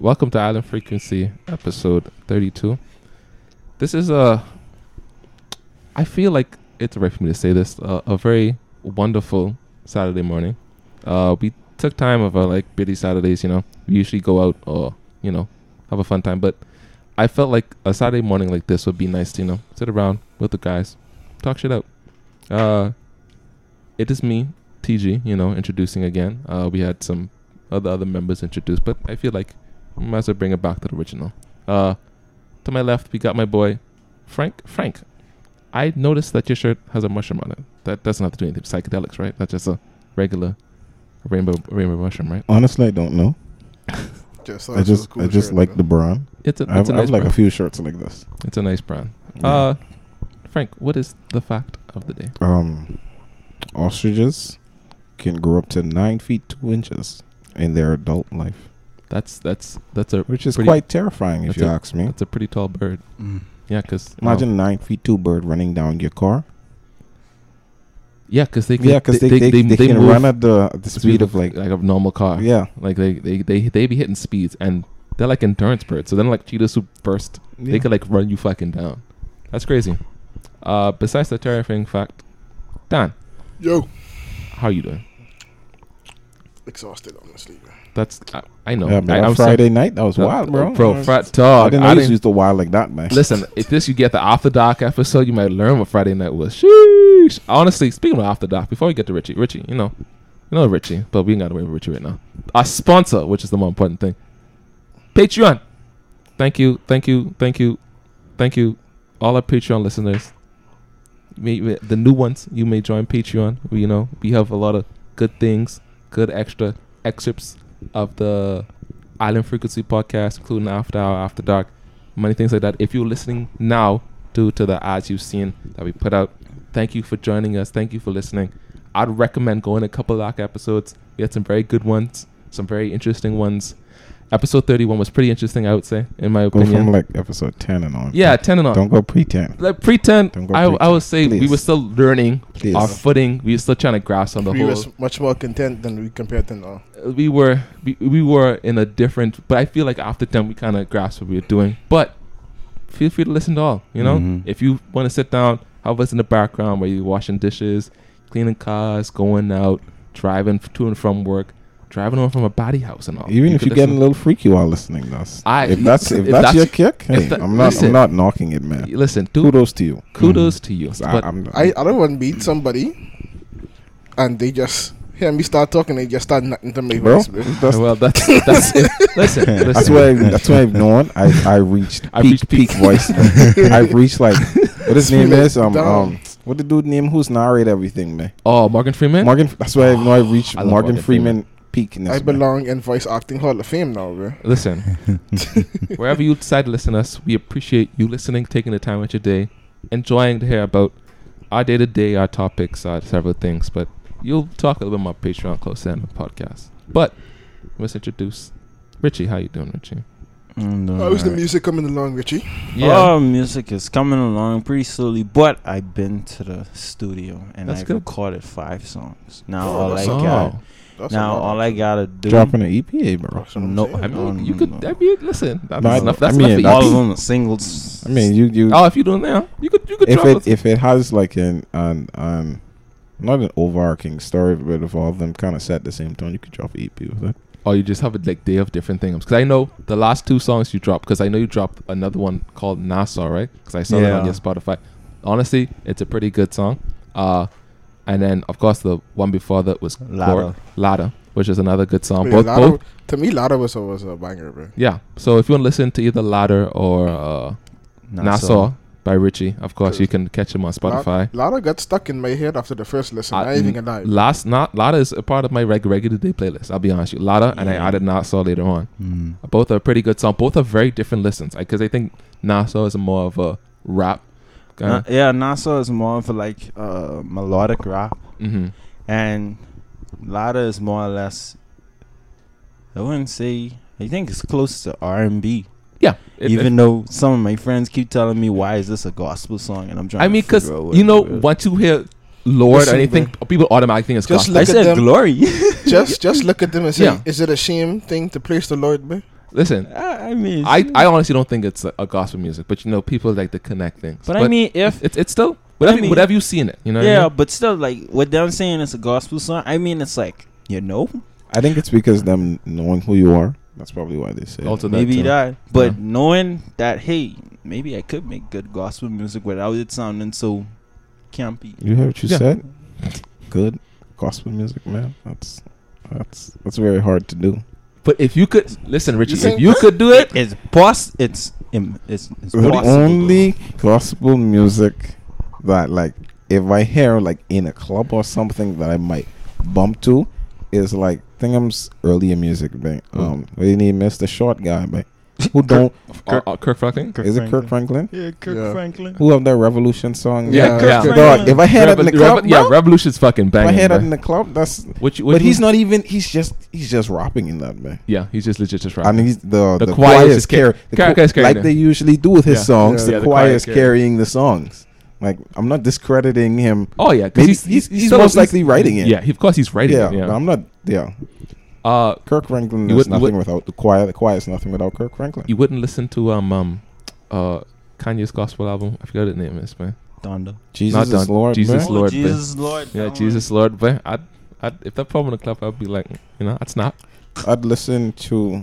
welcome to Island Frequency, episode 32. This is a. I feel like it's right for me to say this. Uh, a very wonderful Saturday morning. Uh, we took time of our like busy Saturdays. You know, we usually go out or you know have a fun time, but I felt like a Saturday morning like this would be nice to you know sit around with the guys, talk shit out. Uh, it is me, TG. You know, introducing again. Uh, we had some other other members introduced, but I feel like I might as well bring it back to the original. Uh, to my left, we got my boy Frank. Frank, I noticed that your shirt has a mushroom on it. That doesn't have to do anything with psychedelics, right? That's just a regular rainbow rainbow mushroom, right? Honestly, I don't know. Just, I just I just like the brand. It's a, it's I have, a I nice have like a few shirts like this. It's a nice brand. Yeah. Uh, Frank, what is the fact of the day? um, ostriches can grow up to nine feet two inches in their adult life, That's that's that's a which is Pretty- quite terrifying if that's you a- ask me. that's a pretty tall bird. Mm. Yeah, because Imagine a nine feet two bird running down your car. yeah, because they can, Yeah, because they, they, they, can run at the the speed of like like a normal car. yeah Like they, they, they, they be hitting speeds and they're like endurance birds. So then like cheetahs who burst, they yeah. could like run you fucking down. That's crazy. Uh, besides the terrifying fact, Dan, Yo, how you doing? exhausted, honestly. That's I, I know. Yeah, man, I'm Friday night that was wild, bro. Bro, I, frat I dog. didn't I didn't- used to wild like that, man. Listen, if this you get the after dark episode, you might learn what Friday night was. Sheesh. Honestly, speaking of after dark, before we get to Richie, Richie, you know, you know Richie, but we ain't got to wait for Richie right now. Our sponsor, which is the more important thing, Patreon. Thank you, thank you, thank you, thank you, all our Patreon listeners. The new ones, you may join Patreon. You know, we have a lot of good things, good extra excerpts of the Island Frequency podcast, including After Hour, After Dark, many things like that. If you're listening now due to the ads you've seen that we put out, thank you for joining us. Thank you for listening. I'd recommend going a couple of episodes. We had some very good ones, some very interesting ones. Episode 31 was pretty interesting, I would say, in my Go opinion. from like episode ten and on. yeah, 10 and on. Don't go pretend. like pretend, Don't go I, I pretend. would say we Please. were still learning Please. our footing. We were still trying to grasp on the whole. we whole. was much more content than we compared to now. we were we, we were in a different but i feel like after 10 we kind of grasped what we were doing but feel free to listen to all you know Mhm. if you want to sit down have us in the background where you're washing dishes cleaning cars going out driving f- to and from work driving home from a body house and all Even You if you're getting a little freaky while listening, that's I- if that's if, if that's, that's- your kick. Hey, that- I'm not listen. I'm not knocking it, man. listen dude, Kudos to you. kudos to you. I, but I'm, I, I don't want to meet somebody and they just hear me start talking, they just start nothing to my bro. That's, well that's that's it. listen listen that's why that's why I've known I I reached I peak reached peak peak. voice. I've reached like what his name is. it is um down. um what the dude name who's narrate everything, man. oh morgan freeman Morgan. That's why I know I reached I love Morgan, Morgan Freeman peakness. I man. belong in Voice Acting Hall of Fame now, bro. Listen, wherever you decide to listen to us, we appreciate you listening, taking the time out your day, enjoying to hear about our day to day, our topics, our several things. But you'll talk a little bit more Patreon close to the end of the podcast. But let's introduce Richie. How you doing, Richie? How is the music coming along, Richie? Oh, music is coming along pretty slowly, but I've been to the studio and That's I've good. recorded five songs. Now Oh, all I that's oh, got, That's now all I gotta do, dropping an EPA, bro. That's what I'm No, saying. I No, mean, you no, could. no. I mean, listen, that's No, I- enough. I mean, enough all of them are singles. I mean, you you Oh, if you're doing that, you could. You could if drop it us- if it has like an an an not an overarching story, but if all of them kind of set the same tone, you could drop an EP with it. or you just have a like day of different things. Because I know the last two songs you dropped. Because I know you dropped another one called Nassau, right? Because I saw that on your Spotify. Honestly, it's a pretty good song. Uh, and then of course the one before that was Ladder. Ladder, Ladder which is another good song. Yeah, both, Ladder- both, to me, Lada was always a banger, bro. yeah. So if you want to listen to either Ladder or uh, Not Nassau by Richie, of course you can catch him on Spotify. Lada got stuck in my head after the first listen. I ain't even gonna. Last not Lada is a part of my reg- regular day playlist. I'll be honest with you. Lada and I added Nassau later on. Mm. Both are pretty good songs. Both are very different listens. Because I think Nassau is more of a rap. Na- yeah, Nassau is more of a like uh, melodic rap, mm-hmm. and Lada is more or less. I wouldn't say. I think it's close to R and B. Yeah. It- Even though some of my friends keep telling me why is this a gospel song, and I'm trying. I mean, because figure out what you know, it is. once you hear Lord Listen, or anything, people automatically think it's Just gospel. look I at said them. glory. just just look at them and say, Yeah. is it a shame thing to praise the Lord, bro? Listen. I, I mean, I, I honestly don't think it's a, a gospel music, but you know, people like to connect things. but, I mean, if it's it's still whatever mean- whatever you see in it, you know. what I yeah, mean? but still, like what them saying it's a gospel song. I mean, it's like you know, I think it's because them knowing who you are. That's probably why they say. it. Also that maybe too. that. But Yeah. knowing that, hey, maybe I could make good gospel music without it sounding so campy. You heard what you Yeah. said? Good gospel music, man. That's that's that's very hard to do. But if you could listen, Richie, if you could do it, It's boss. It's it's, it's The possible. only gospel music that like if I hear like in a club or something that I might bump to is like Thingham's earlier music, man. Who? Um, we need Mr. Short guy, man. Who don't Kirk, uh, Kirk Franklin. is it Kirk Franklin? Yeah, Kirk Yeah. Franklin. Who have that Revolution song? Yeah, Yeah, yeah. Kirk Dog, if I hear that in the club, Revo- yeah, bro, Revolution's fucking banging. if I had it in the club, that's. Which, which But he's not even. He's just. He's just rapping in that, man. Yeah, he's just legit just rapping. And he's the The the, choir choir is is ca- carrying choir- choir carrying like they usually do with his Yeah. songs. Yeah. Yeah, the the choir choir is carrying. carrying the songs. Like I'm not discrediting him. oh yeah, because Maybe he's, he's, he's most likely writing it. Yeah, of course he's writing Yeah, it. Yeah. I'm not. Yeah, uh, Kirk Franklin You is nothing would- without the choir. The choir is nothing without Kirk Franklin. you wouldn't listen to um um uh Kanye's gospel album. I forgot the name is, man. Donda. Jesus not is done. Lord. Jesus man. Lord, Oh, Jesus Lord. Yeah, that Jesus Lord, but I'd, I'd if that put in the club, I'd be like, you know, that's not. I'd listen to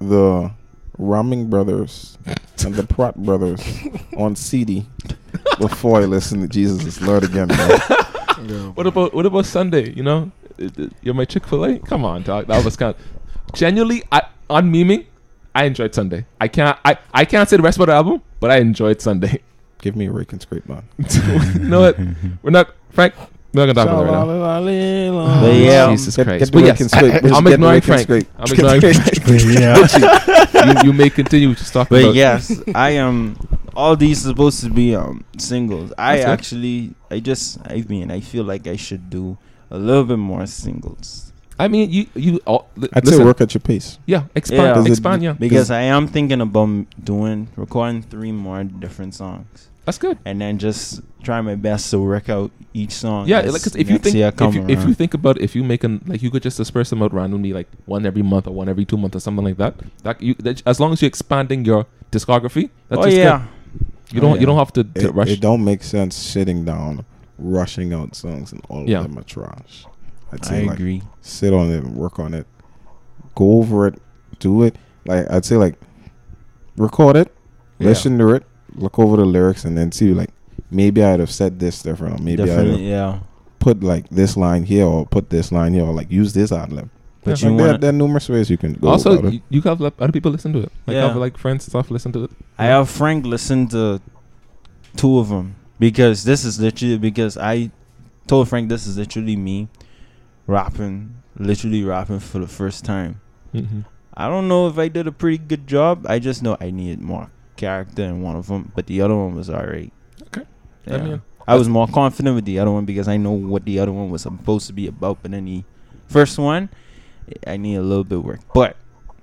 the Ramming Brothers and the Pratt Brothers on CD before I listen to Jesus is Lord again. Man. Yeah. What about what about Sunday? You know, It- it- you're my Chick Fil A. Come on, dog. That was kind. Of, genuinely, I on memeing, I enjoyed Sunday. I can't I, I can't say the rest of the album, but I enjoyed Sunday. Give me a rake and scrape, man. you know what? We're not Frank. We're not gonna talk about it right now. But yeah, Jesus Get- Christ. get the but yes, and scrape. I'm ignoring Frank. scrape. I'm ignoring rake and Frank. you, you may continue to talk But about. yes, I am. all these supposed to be um singles. I That's good. actually, I just, I mean, I feel like I should do a little bit more singles. I mean, you you all, li- I'd listen. say work at your pace. Yeah, expand, Yeah. 'Cause it- expand. Yeah, Because I am thinking about doing recording three more different songs, that's good. and then just try my best to work out each song. Yeah, as like 'cause if you think if you, if you think about it, if you make an like you could just disperse them out randomly like one every month or one every two months or something like that. That you that, as long as you're expanding your discography, that's oh just yeah, good. You Oh, don't yeah. you don't oh, have to, to It, rush. it don't make sense sitting down, rushing out songs, and all Yeah. of them are trash. I'd I say like agree. sit on it and work on it, go over it, do it. Like I'd say like record it, Yeah. listen to it, look over the lyrics, and then see like maybe I'd have said this different, or maybe I'd have yeah. put like this line here, or put this line here, or like use this ad lib. But Yeah. you Like, there, there are numerous ways you can go also, about it. you, you have let other people listen to it. Like Yeah. have like friends and stuff listen to it. I have Frank listen to two of them because this is literally because I told Frank this is literally me rapping, literally rapping for the first time. Mm-hmm. I don't know if I did a pretty good job. I just know I needed more character in one of them, but the other one was alright. Okay. Yeah. I mean, I was more confident with the other one because I know what the other one was supposed to be about. But then the first one, I need a little bit of work. But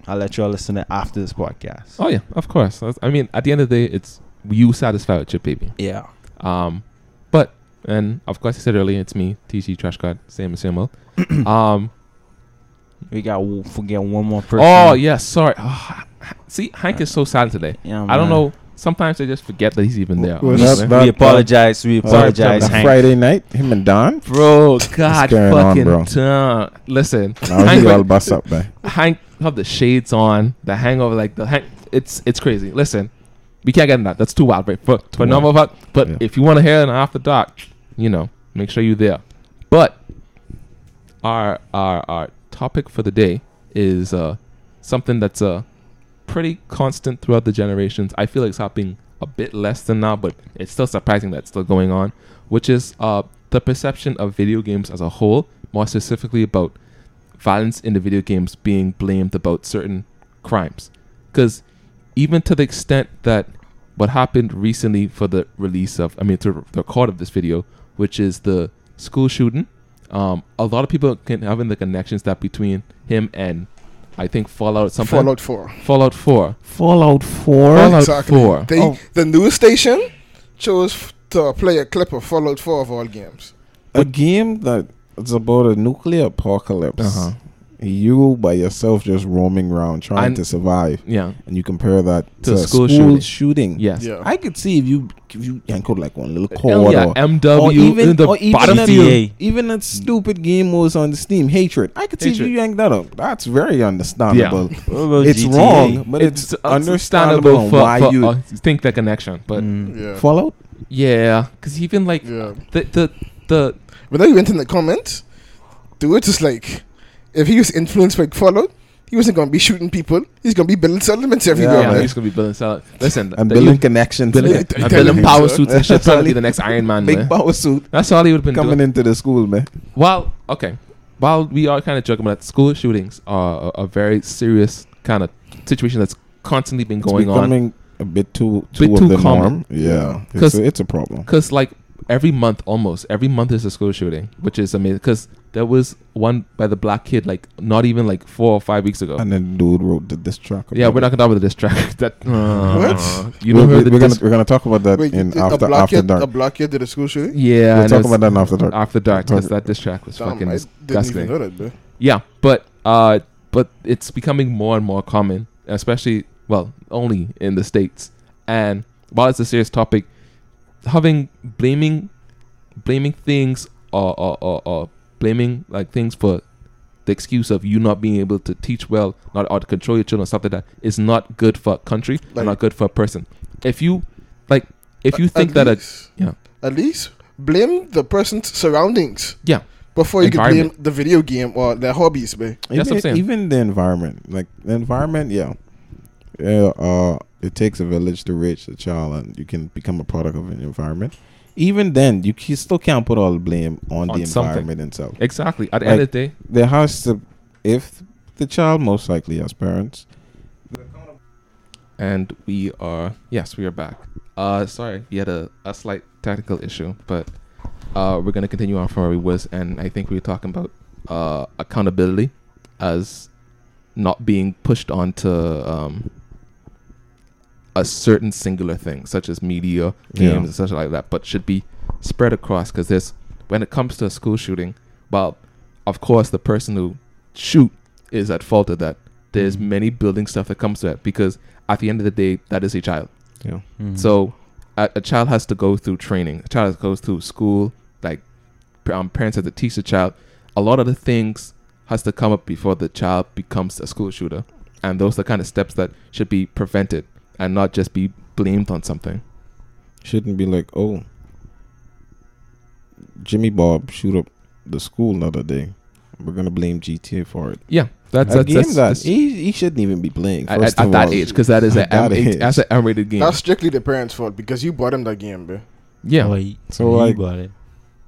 I'll let y'all listen to it after this podcast. oh yeah, of course. I mean, at the end of the day, it's you satisfied with your baby. Yeah. Um, but and of course, I said earlier, it's me, TC Trash God, same as same old. um, We got to forget one more person. oh yes, sorry. Oh, see, Hank is so silent today. Yeah, I don't know. Sometimes I just forget that he's even there. Well, honestly. that- we apologize. We apologize, that Hank. Friday night, him and Don. Bro, God, going on, fucking bro? damn. Listen, Now Hank, he all bust up, man. Hank have the shades on, the hangover, like the Hank. It's it's crazy. Listen, we can't get in that. That's too wild, right? For for Too of us. But Yeah. if you want to hear an after dark, you know, make sure you're there. But our our our topic for the day is uh something that's uh pretty constant throughout the generations. I feel like it's happening a bit less than now, but it's still surprising that it's still going on, which is uh the perception of video games as a whole, more specifically about violence in the video games being blamed about certain crimes. Because even to the extent that what happened recently for the release of, I mean, to the record of this video, which is the school shooting, um, a lot of people can having the connections that between him and I think Fallout something Fallout 4. Fallout Four, Fallout Four. Fallout Exactly. Four. They, Oh. The news station chose f- to play a clip of Fallout 4 of all games. a game that is about a nuclear apocalypse. Uh-huh. You by yourself just roaming around trying And- to survive, Yeah. and you compare that To to, a a school school, shooting. shooting. Yes. Yeah. I could see if you if you yank like one little chord yeah, or, MW or even in the or even battlefield. that, even that stupid game was on the Steam Hatred. I could see if you yank that up. That's very understandable. What about It's GTA? wrong, but it's, understandable on for, why for you uh, think the connection. But Mm. Yeah. Fallout. yeah, because even like Yeah. the the the When I went in the comments, the word is like, if he was influenced by Fallout, he wasn't gonna be shooting people. He's gonna be building settlements everywhere. yeah, man. he's gonna be building solid. Listen, and the- building you- connections. building, Yeah, and I tell building you, power suits and shit. Trying to be the next Iron Man. Big man. power suit That's all he would have been coming doing. into the school, man. While okay, while we are kind of joking about school shootings are a, a very serious kind of situation that's constantly been It's going on. becoming a bit too Bit too too of the common. norm. Yeah, it's 'Cause- a, it's a problem. Because like every month, almost every month is a school shooting, which is amazing. Because there was one by the black kid, like not even like four or five weeks ago. And then dude wrote the diss track. yeah, we're not gonna talk about the diss track. that uh, What? you we're, we're, we're gonna we're gonna talk about that Wait, in after black after kid, dark. a black kid did a school shooting. Yeah, we'll and talk about that in after dark. after dark because that diss track was Damn, fucking I didn't even disgusting. know that. Yeah, but uh, but it's becoming more and more common, especially well, only in the states. And while it's a serious topic, having blaming, blaming things or or, or, or blaming like things for the excuse of you not being able to teach well, not or to control your children, stuff like that, is not good for a country Like- and not good for a person. If you like, if you think that a yeah. at least blame the person's surroundings. Yeah. Before you can blame the video game or their hobbies, man. That's what I'm even, saying. even the environment, like the environment, yeah, yeah. Uh, it takes a village to raise a child, and you can become a product of an environment. Even then, you, c- still can't put all the blame on, On the something. environment itself. exactly at the end of the day, There has to, if the child most likely has parents, and we are yes we are back uh sorry we had a, a slight technical issue but uh we're gonna continue on from where we was and i think we were talking about uh accountability as not being pushed onto um a certain singular thing such as media Yeah. games and such like that but should be spread across because there's when it comes to a school shooting well of course the person who shoot is at fault of that there's Mhm. many building stuff that comes to that because at the end of the day that is a child yeah, Mm. so a, a child has to go through training a child goes through school like um, parents have to teach the child a lot of the things has to come up before the child becomes a school shooter and those are the kind of steps that should be prevented and not just be blamed on something shouldn't be like, oh, Jimmy Bob shoot up the school the other day. We're gonna blame GTA for it. yeah that's a that's, game that's, that that's- he, he shouldn't even be playing. at, First at, of at that all. age because that is an that M- age. that's an M-rated game That's strictly the parents' fault because you bought him that game, bro. yeah oh, Wait, So, he like- bought it.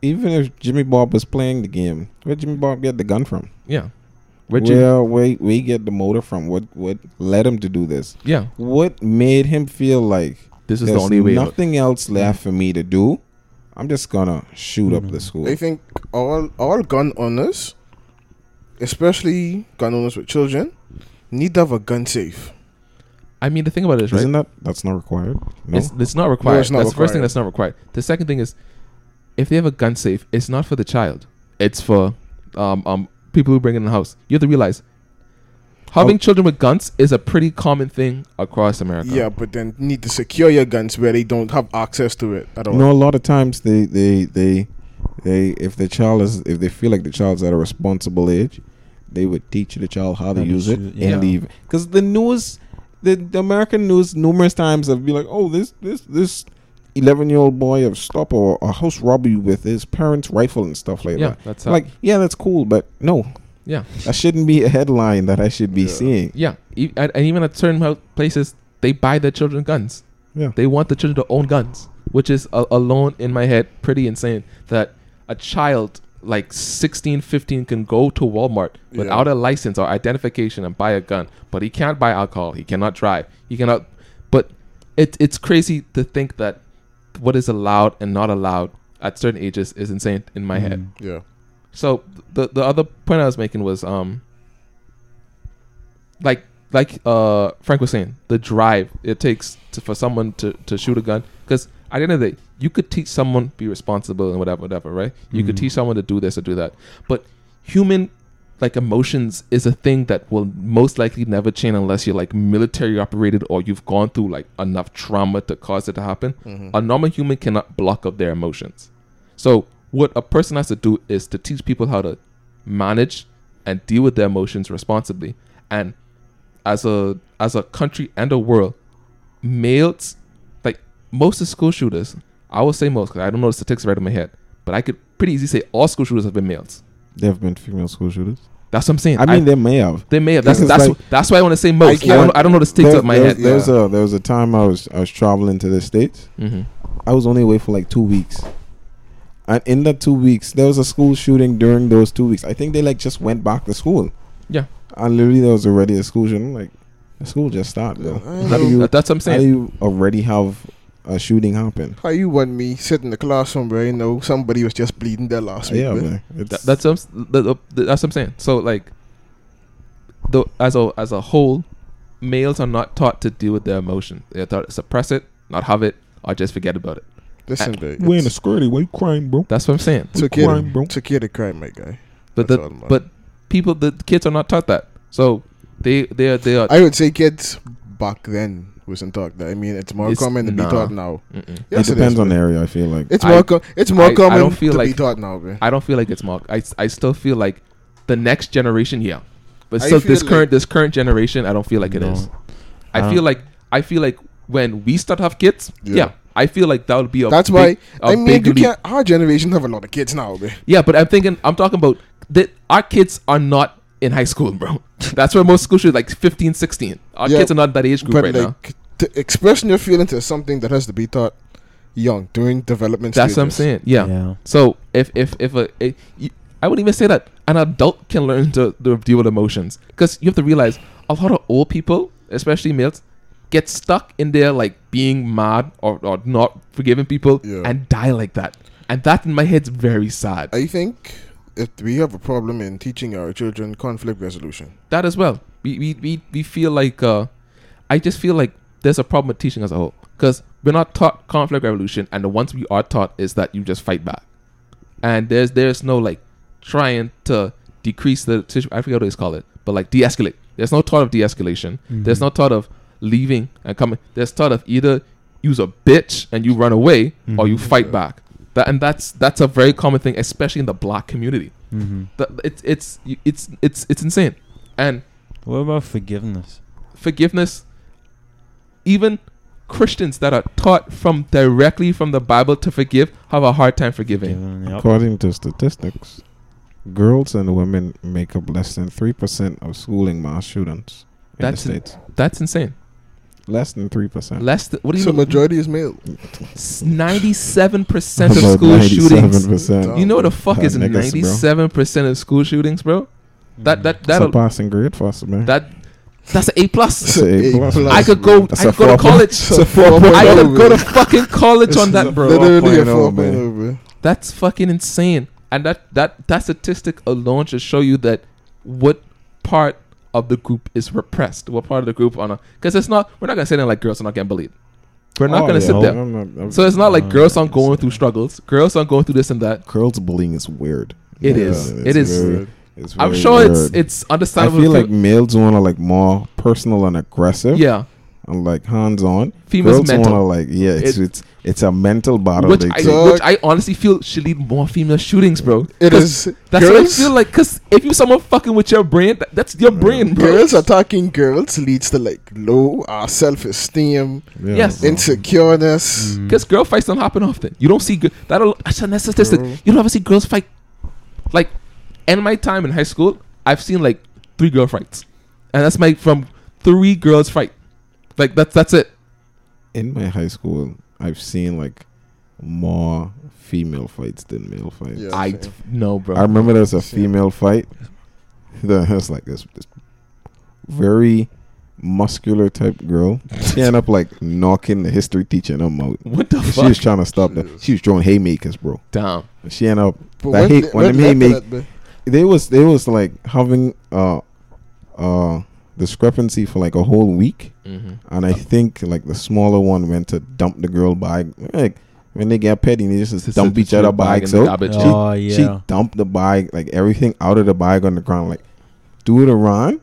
even if Jimmy Bob was playing the game, where Jimmy Bob get the gun from? yeah Richard, Where where we get the motor from? What what led him to do this? yeah What made him feel like this is the only way nothing else left for me to do? I'm just gonna shoot up the school. I think all all gun owners, especially gun owners with children, need to have a gun safe. I mean the thing about it is right Isn't that that's not required? No. It's, it's not required. it's not that's the first thing that's not required. The second thing is, if they have a gun safe, it's not for the child. It's for um, um people who bring it in the house. You have to realize having Oh. children with guns is a pretty common thing across America. Yeah, but then need to secure your guns where they don't have access to it at all. You know, a lot of times they they they they if the child is if they feel like the child's at a responsible age, they would teach the child how to How to use it shoot, and leave. Because the news, the, the American news, numerous times have been like, oh, this this this eleven year old boy of stop or a house robbery with his parents' rifle and stuff like yeah, that. that's how, Like, yeah, that's cool, but no, yeah, that shouldn't be a headline that I should be Yeah. seeing. yeah. E- and, and even at certain places, they buy their children guns. Yeah. They want the children to own guns, which is a- alone in my head pretty insane. That a child like 16, 15 can go to Walmart Yeah. without a license or identification and buy a gun, but he can't buy alcohol. He cannot drive. He cannot. But it, it's crazy to think that what is allowed and not allowed at certain ages is insane in my head. Mm. Yeah. So the the other point I was making was um like like uh Frank was saying the drive it takes to, for someone to to shoot a gun because at the end of the day you could teach someone be responsible and whatever whatever right you could Mhm. teach someone to do this or do that but human like emotions is a thing that will most likely never change unless you're like military operated or you've gone through like enough trauma to cause it to happen. Mhm. A normal human cannot block up their emotions. So what a person has to do is to teach people how to manage and deal with their emotions responsibly. And as a as a country and a world, males like most of school shooters, I will say most because I don't know the statistics right in my head, but I could pretty easily say all school shooters have been males. There have been female school shooters. That's what I'm saying. I mean, they may have. they may have. That's that's like, that's why I want to say most. I, can't- don't, I don't know the stakes There- of my there, head. There was a there was a time I was I was traveling to the states. hmm I was only away for like two weeks. And in that two weeks, there was a school shooting during those two weeks. I think they like just went back to school. Yeah. And literally there was already a school shooting. Like the school just started. Yeah, How do you that's what I'm saying. how do saying. you already have a shooting happen? How you want me sit in the classroom where you know somebody was just bleeding there last week? yeah, man? man. That, that's what I'm, s- the, the, the- that's what I'm saying. So like, the as a as a whole, males are not taught to deal with their emotion. They're taught to suppress it, not have it, or just forget about it. Listen, bro. wearing a it's- skirty. Why you crying, bro? That's what I'm saying. It's okay, crime, to, bro. it's okay to cry, my guy. But That's the but people the kids are not taught that. So they they are they are. I would say kids back then wasn't taught that. I mean, it's more It's- common to nah. be taught now. Yes, it depends is, on the area. I feel like It's I- more com- it's more I- I common don't feel to be like- taught now, man. I don't feel like it's more. I, I still feel like the next generation, yeah, but I still this like- current this current generation, I don't feel like it No. is. I Uh, feel like I feel like when we start have kids, yeah, Yeah. I feel like that would be a That's big- why a I mean you can't. Our generation have a lot of kids now, man. Yeah, but I'm thinking I'm talking about that our kids are not in high school, bro. That's where most school should like 15, 16. Our Yeah, kids are not that age group But right now. like to expressing your feelings is something that has to be taught young during development. That's what I'm saying. Yeah. yeah. So if if if a, a y- I wouldn't even say that an adult can learn to, to deal with emotions because you have to realize a lot of old people, especially males, get stuck in their like being mad or, or not forgiving people Yeah. and die like that. And that in my head's very sad. I think if we have a problem in teaching our children conflict resolution. that as well. We we we, we feel like uh, I just feel like there's a problem with teaching as a whole because we're not taught conflict resolution, and the ones we are taught is that you just fight back, and there's there's no like trying to decrease the situ- I forget what it's called it, but like de-escalate. There's no thought of de-escalation. There's no thought of leaving and coming. There's thought of either use a bitch and you run away or you Mhm. fight back. That and that's that's a very common thing, especially in the black community. Mm-hmm. That it's it's it's it's it's insane. And What about forgiveness? forgiveness even christians that are taught from directly from the bible to forgive have a hard time forgiving yep. according to statistics, girls and women make up less than three percent of schooling mass shootings in That's the in- states. that's insane Less than three percent. less th- what do you mean So know majority is male. 97% of school shootings percent. you know what the fuck Uh, is niggas, bro. 97% of school shootings bro that that That's a passing grade for us, man. that that's an a plus a A plus. i could go That's i a could go to college It's a four point i oh, could go to fucking college on that bro Literally a 4.0, man. point oh, bro. That's fucking insane. And that that that statistic alone should show you that what part of the group is repressed. What part of the group on a because it's not we're not gonna say that like girls are not getting bullied. We're not Oh, gonna yeah. sit there. I'm not- I'm- So it's not like girls aren't going through struggles. Girls aren't going through this and that. girls bullying is weird. It It is. It is. Very, it's I'm sure it's weird. it's I understandable. I feel like males want to like more personal and aggressive. yeah, And like hands on. females Girls wanna like yeah. It's It- it's it's a mental battle. Which they I, take. Which I honestly feel should lead more female shootings, bro. It is. That's girls, what I feel like. Cause if you someone fucking with your brain, that, that's your brain, bro. Girls attacking girls leads to like low uh, self esteem, Yeah, Yes. bro. insecureness. Mm. Because girl fights don't happen often. You don't see gir- that'll that's a statistic. Bro. You don't ever see girls fight. Like, in my time in high school, I've seen like three girl fights, and that's my from three girls fight. Like that's that's it. In my high school, I've seen like more female fights than male fights. Yeah. I same. no, bro. I remember there was a female fight. That was like this, this very muscular type girl. She ended up like knocking the history teacher in her mouth. what the She fuck? She was trying to stop that. She was throwing haymakers, bro. Down. And She ended up. But That when, hate- they- when when them led hate to make- that, bro, They was they was like having uh uh discrepancy for like a whole week, Mm-hmm. and I think like the smaller one went to dump the girl bag. Like when they get petty, they just dump each other bags out. Garbage. She- Oh She dumped the bag, like everything out of the bag on the ground. Like dude around,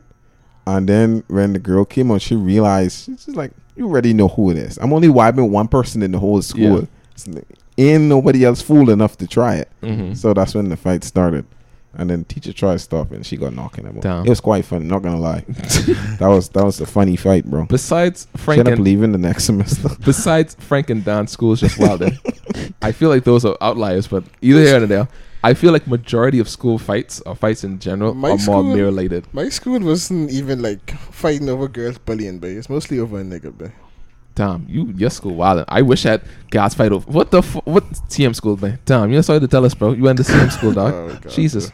and then when the girl came out, she realized she's like, "You already know who it is. I'm only wiping one person in the whole school. Yeah. It's Ain't nobody else fool enough to try it." Mm-hmm. So that's when the fight started. And then teacher tried to stop it and she got knocking him out. Damn. It was quite funny, not gonna lie. that was that was a funny fight, bro. Besides She Frank ended up and leaving the next semester. besides Frank and Don's school is just wild. eh? I feel like those are outliers, but either here or there, I feel like majority of school fights or fights in general My are more school- mirror related. My school wasn't even like fighting over girls bullying, but it's mostly over a nigga, but Damn, you your school wild. I wish I had guys fight over what the f- what TM school man. Tom, you're sorry to tell us, bro. You went to CM school, dog. Oh, God, Jesus,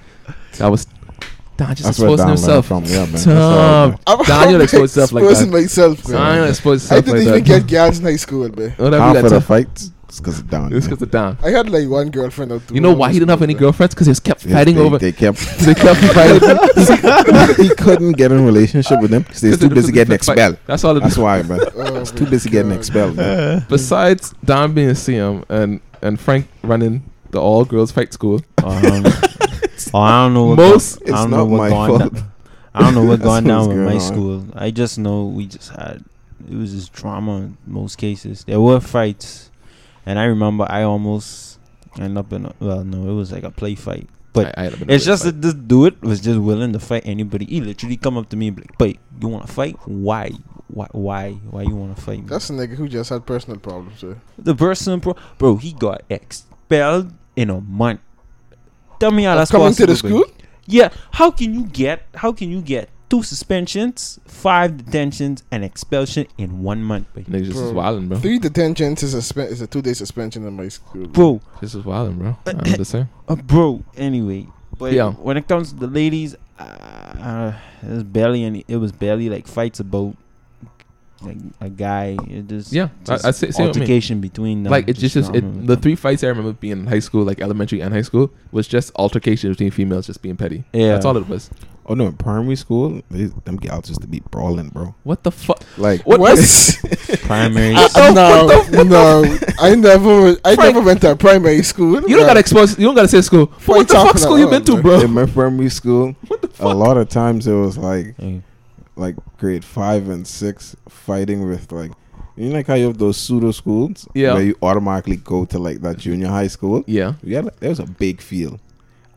that was Don just That's where exposing Don himself. from. Yeah, man. That's Tom, all, man. I'm, Daniel I'm exposed himself like exposing that. myself, man. Don exposed I didn't like even that. get girls in high school, man. Whatever you Half got of the fights, it's because of Don. It's because of Don. I had like one girlfriend. Or two You know why he didn't have any girlfriends? Because he was kept Yes, fighting they, over. They kept. They kept fighting. he couldn't get in a relationship with them because they're too busy getting expelled. That's all it That's why, man. Oh, It's too busy getting expelled. Man. Besides Don being a CM and and Frank running the all girls fight school, Um, oh, I don't know what Most- go- It's I don't not know what my going fault. down. I don't know what going down with my on. school. I just know we just had it was just drama in most cases. There were fights, and I remember I almost ended up in a, well, no, it was like a play fight. But I, I had been in it's just fight. that this dude was just willing to fight anybody. He literally come up to me and be like, "But you want to fight? Why? Why? Why? Why you want to fight me?" That's a nigga who just had personal problems. So. the person, bro, bro, he got expelled in a month. Tell me how that's coming to the possible, bro. school. Yeah, how can you get how can you get two suspensions, five detentions, and expulsion in one month, bro? Niggas just is Bro. wildin', bro. Three detentions is a spe- is a two day suspension in my school. Bro, This is wildin', bro. I'm just saying. uh, bro. Anyway, but Yeah. when it comes to the ladies, uh, it was barely any. It was barely like fights about like a guy. It just Yeah, I- just I see- see what I mean. altercation between them. Like it's just, just it, the three fights I remember being in high school, like elementary and high school, was just altercation between females just being petty. Yeah. that's all it was. Oh no, in primary school, they, them gals used to be brawling, bro. What the fuck? Like What? What? primary. Uh, no, no, I never, I Frank- never went to a primary school. You don't gotta expose. You don't gotta say school. What What the you fuck school you about, been to, bro? bro? in my primary school, What the fuck? a lot of times it was like Hey, like grade five and six fighting with like you know like how you have those pseudo schools Yeah. where you automatically go to like that junior high school. Yeah, Yeah, there was a big field,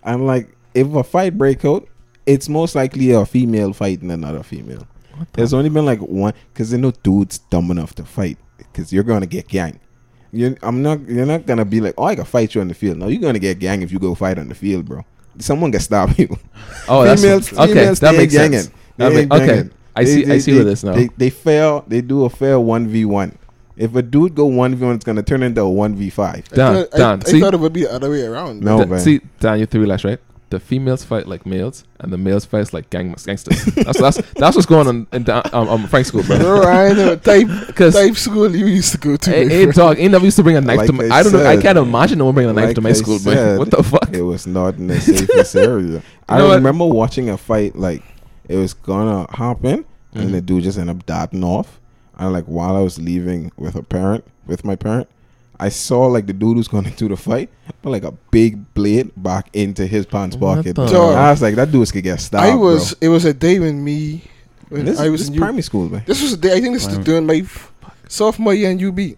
and like if a fight break out, it's most likely a female fighting another female. There's only been like one because there no dudes dumb enough to fight because you're gonna get gang. You, I'm not. You're not gonna be like, oh, I can fight you on the field. No, you're gonna get gang if you go fight on the field, bro. Someone can stop you. Oh, that's females, okay. females, that makes ain't sense. Ganging. That They make- ain't okay, ganging. I They- see. I see they, where this now. They, they fail. They do a fair one v one. If a dude go one v one, it's gonna turn into a one v five. I Done, I, done. I See? thought it would be the other way around. No, The- man. see, Dan, you three lash right. The females fight like males, and the males fight like gang gangsters. that's that's that's what's going on in Dan, um, um Frank's school, bro. Bro, I know what type Because type school you used to go to. Hey, my ain't friend. dog, ain't never used to bring a knife Like to my. I I don't know. I can't imagine no one bringing a knife Like to my I school, man. said, What the fuck? It was not in the safest area. I know what? remember watching a fight like it was gonna happen, Mhm. and the dude just ended up darting off. And like while I was leaving with a parent, with my parent, I saw like the dude who's going to do the fight, but like a big blade back into his pants What pocket. the- Dog. I was like, that dude could get stabbed. I was. Bro. It was a day when me. When This, I was this in is U- primary school, man. This was the day. I think this was Wow. during my f- sophomore year in UB.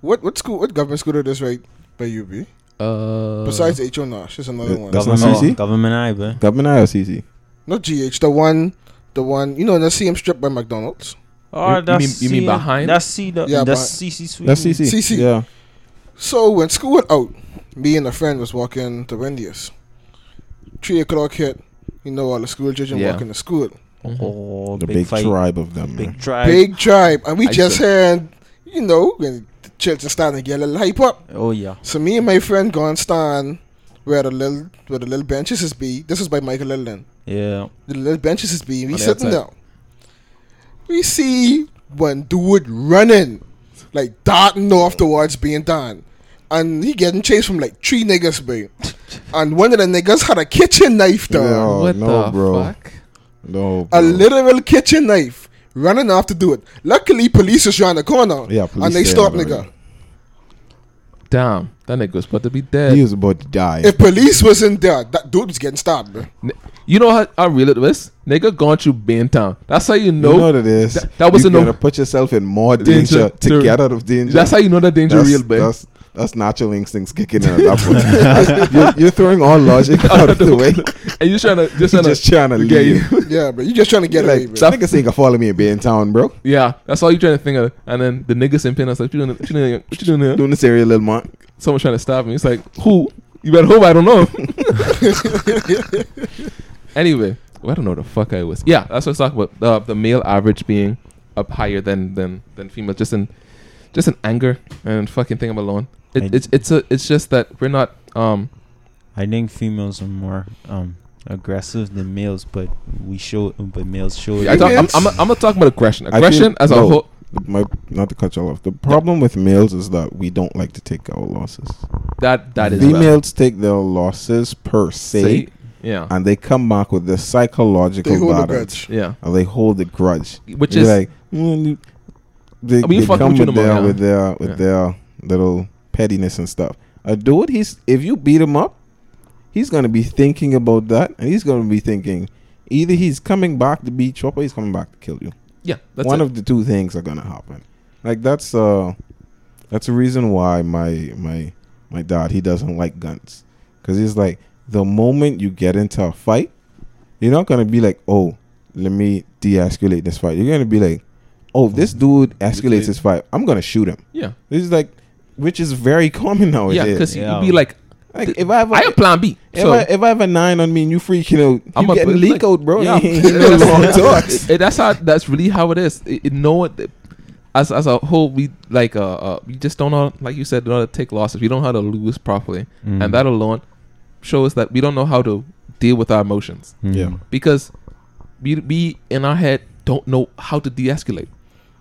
What what school? What government school is this right by UB? Uh, Besides H O Nash, there's another one. That's not government, CC? government eye, bro. Government I or CC? Not GH. The one. The one. You know the CM strip by McDonald's. Oh, you that's mean- you mean C- behind? That's C. The, Yeah, that's behind- CC Sweet. That's CC. CC. Yeah. So when school went out, me and a friend was walking to Wendy's. Three o'clock hit. You know all the school children Yeah. walking to school. mhm. Oh, The big, big, fight. tribe of them, Big man. tribe. Big tribe, and we I just see. had, you know, when the children starting to get a little hype up. Oh yeah. So me and my friend go and stand where the little where the little benches is be. This is by Michael Littleton. Yeah. The little benches is be. We On sitting outside. down. We see one dude running, like darting off towards being done. And he getting chased from like three niggas, babe. and one of the niggas had a kitchen knife, dog. Oh, what no, the bro. fuck? No, A literal kitchen knife. Running off to do it. Luckily, police was around the corner. Yeah, police and they stop stopped already. nigga. Damn, that nigga was about to be dead. He was about to die. If police wasn't there, that dude was getting stabbed, bro. You know how, I real it was? Nigga gone through Town. That's how you know. you know what it is. that- that was you a no- gotta put yourself in more Danger danger, to to- get out of danger. that's how you know that danger that's, real, man. That's, that's natural instincts kicking in at that point. you're, you're throwing all logic out of the way. And you're trying to just trying just trying to get leave. you. Yeah, bro. you're just trying to get like, away, bro. niggas ain't gonna follow me in Bay in town, bro. Yeah, that's all you're trying to think of. And then the niggas in pin was like, what you doing? What you doing? What you doing there? Doing this area, little man. Someone trying to stab me. It's like, who? You better hope I don't know. anyway, well, I don't know what the fuck I was. Yeah, that's what I was talking about. Uh, the male average being up higher than than than female, just in just in anger and fucking thing I'm alone. It, it's it's a it's just that we're not um I think females are more um aggressive than males, but we show but males show it. I talk, I'm, Females? I'm, I'm not talking about aggression. I Aggression as a whole. My, not to cut you off. The problem with males is that we don't like to take our losses. That that is well. Females take their losses per se, Say- yeah and they come back with the psychological They hold a battle. grudge. yeah, And they hold the grudge. which You're is like, mm, they, I mean, they come with you with no more, their, yeah. with their with Yeah. their little pettiness and stuff. A dude, he's if you beat him up, he's gonna be thinking about that, and he's gonna be thinking either he's coming back to beat you up or he's coming back to kill you. yeah. That's One it. of the two things are gonna happen. Like that's uh, that's the reason why my my my dad he doesn't like guns, because he's like the moment you get into a fight, you're not gonna be like, oh, let me de-escalate this fight. You're gonna be like, oh, this dude escalates this fight. I'm gonna shoot him. yeah This is like, which is very common nowadays. yeah because Yeah. you'd be like like if I have a, I have plan B. if So I if I have a nine on me and you freaking out, I'm you a- getting like, out, bro. yeah. Ain't no long talks. it- it- that's how that's really how it is. It, it know what as as a whole we like uh, uh we just don't know like you said don't know how to take losses. We don't know how to lose properly, Mm. and that alone shows that we don't know how to deal with our emotions Mm. Yeah. because we we in our head don't know how to de-escalate.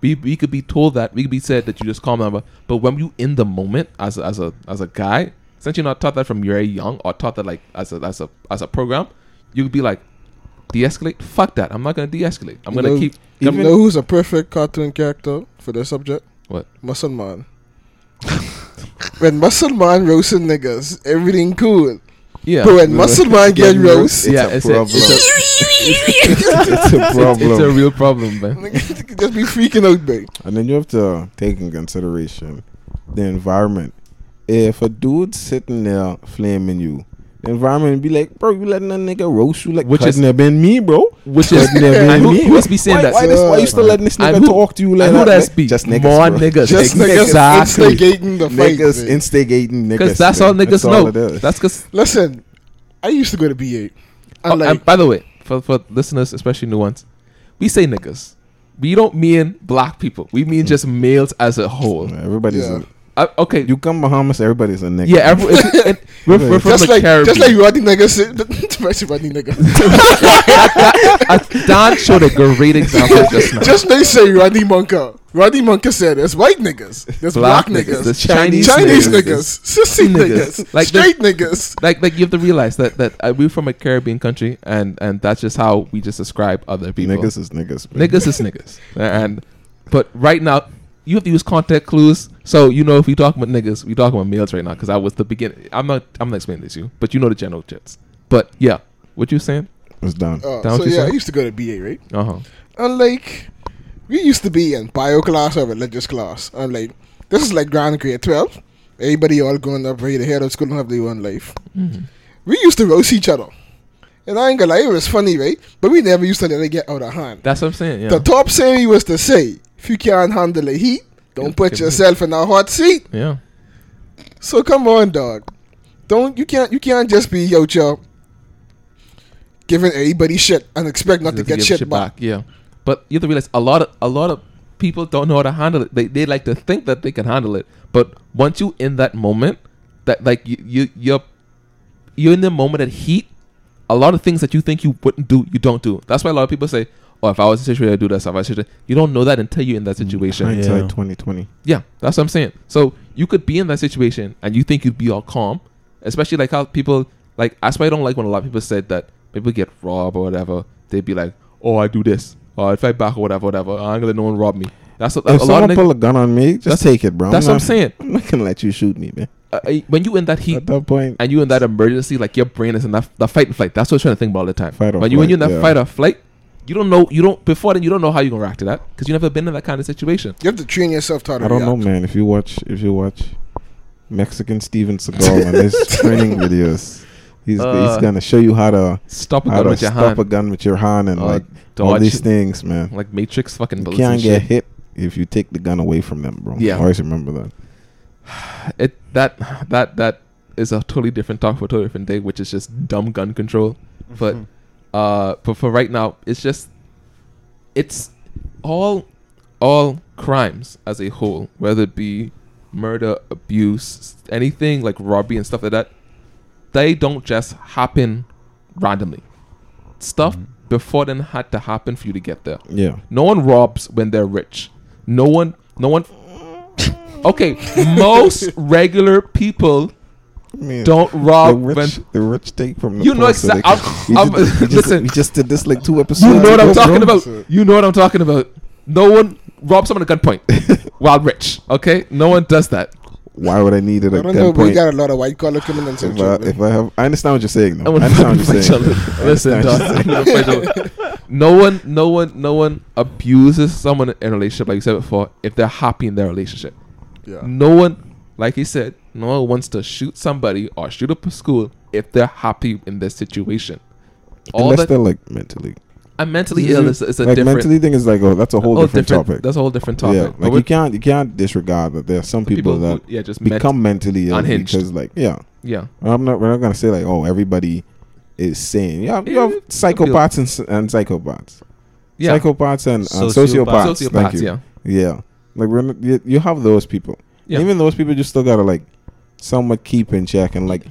We, we could be told that we could be said that you just calm down, but, but when you in the moment as a, as a as a guy, since you're not taught that from very young or taught that like as a as a as a program, you could be like de-escalate. Fuck that! I'm not gonna de-escalate. I'm You gonna know- keep. You know who's a perfect cartoon character for this subject? What? Muscle Man. when Muscle Man roasting niggas, everything cool. Yeah, But when Muscle Man get Getting roast, yeah, a it's a, problem. it's a, it's a problem. it's a real problem, man. just be freaking out, bro. And then you have to take in consideration the environment. If a dude's sitting there flaming you, the environment be like, bro, you letting that nigga roast you like Which which is- is never been me, bro. Which is Couldn't been and who, me. who must be saying why, that? Why, this, why you still uh, letting this nigga who- talk to you like and who that? that speak? Just niggas, More bro. niggas. Just Exactly. instigating the fight. Niggas bro. instigating niggas. Because that's man. all niggas That's know. all. That's because Listen, I used to go to BA. Oh, And like, and by the way, for, for listeners, especially new ones, we say niggas. We don't mean black people. We mean just males as a whole. Everybody's Yeah. A, Uh, okay. you come Bahamas, everybody's a nigga. yeah, every, it, it, we're, we're from just the like, Caribbean. just like Roddy nigga said, especially Roddy nigga. Don showed a great example just now. just they say Roddy Monka. Roddy Monka said there's white niggas, there's black, niggas, there's Chinese, Chinese niggas. niggas, sissy niggas. niggas, Like the- straight niggas. Like, like you have to realize that that uh, we're from a Caribbean country, and and that's just how we just describe other people. Niggas is niggas. man. niggas is niggas, and but right now you have to use contact clues. So you know if we talk about niggas, we talking about males right now because I was the beginning. I'm not. I'm not explaining this to you, but you know the general jets. But yeah, what you saying? It's done. Uh, Down so yeah, some? I used to go to BA, right? Uh huh. And like, we used to be in bio class or religious class. And like, this is like grand grade 12. Everybody all going up ready to head out of school and have their own life. Mm-hmm. We used to roast each other. And I ain't gonna lie, it was funny, right? But we never used to let it get out of hand. That's what I'm saying. Yeah. The top thing saying was to say, if you can't handle the heat, don't put yourself in a hot seat. yeah. So come on, dog. Don't you can't you can't just be out here giving everybody shit and expect not to Just get give shit, back. Yeah. But you have to realize a lot of a lot of people don't know how to handle it. They they like to think that they can handle it, but once you in that moment, that like you you you're you're in the moment of heat. A lot of things that you think you wouldn't do, you don't do. That's why a lot of people say, "Oh, if I was in a situation, I'd do that If I was in a situation, you don't know that until you're in that situation. Hindsight Yeah. 2020. Yeah, that's what I'm saying. So you could be in that situation and you think you'd be all calm, especially like how people like. That's why I don't like when a lot of people said that people get robbed or whatever. They'd be like, "Oh, I do this, or if I fight back or whatever, whatever. I ain't gonna let no one rob me." That's a, a If lot someone of pull niggas. a gun on me, just take it, bro. That's I'm what I'm saying. I'm not gonna let you shoot me, man. uh, uh, when you in that heat At that point, and you in that emergency, like your brain is in that, that fight and flight. That's what you're trying to think about all the time. Fight or when you when you in that yeah. fight or flight, you don't know. You don't before then. You don't know how you're gonna react to that because you never been in that kind of situation. You have to train yourself to how to I don't know, man. If you watch, if you watch Mexican Steven Seagal and his training videos, he's Uh, he's gonna show you how to Stop a how gun to with your stop hand. a gun with your hand and Uh, like all these things, man. like Matrix fucking You can't get shit. hit if you take the gun away from them, bro. Yeah. always remember that. It that that that is a totally different talk for a totally different day, which is just dumb gun control. But uh, but for right now, it's just it's all all crimes as a whole, whether it be murder, abuse, anything like robbery and stuff like that. They don't just happen randomly. Stuff before then had to happen for you to get there. Yeah, No one robs when they're rich. No one. No one. Okay, most regular people I mean, don't the rob when. rich, the rich take from the You know exactly. so they exact- can- I'm- I'm- just, we, just, listen. we just did this like two episodes. You know what I'm talking bro. about. You know what I'm talking about. No one robs someone at gunpoint while rich. Okay, no one does that. Why would I need it I at don't know, we got a lot of white collar criminals in If I, Chile. if I have, I understand what you're saying. I Though. would I understand what you're saying. Listen, dog. what I'm you're gonna fight children. no one, no one, no one abuses someone in a relationship, like you said before, if they're happy in their relationship. yeah. No one, like you said, no one wants to shoot somebody or shoot up a school if they're happy in their situation. All Unless that they're like mentally. I'm mentally ill is, is a like different, mentally thing is like oh that's a whole oh, different, topic. That's a whole different topic. Yeah, like with you can't you can't disregard that there are some people, that who- yeah, just ment- become mentally ill unhinged. because like yeah, yeah, I'm not we're not gonna say like oh everybody is sane. Yeah, you Yeah, have it- psychopaths and, and psychopaths, yeah, psychopaths and, and Sociopaths. sociopaths. Thank you. Yeah, Yeah, like we're not, you, you have those people. Yeah. Even those people, just still gotta like somewhat keep in check and like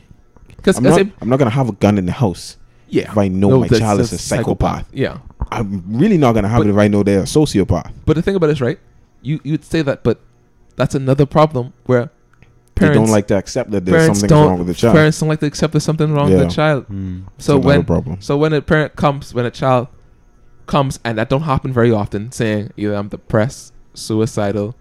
Because I'm not I'm not gonna have a gun in the house yeah, if I know No, my that's- child is a that's psychopath. Yeah, I'm really not gonna have But- it if I know they're a sociopath. but the thing about it is right. You you'd say that, but that's another problem where They parents don't like to accept that there's parents something wrong with the child. parents don't like to accept there's something wrong with Yeah. the child. Mm. So It's when problem. so when a parent comes when a child comes and that don't happen very often, saying either I'm depressed, suicidal,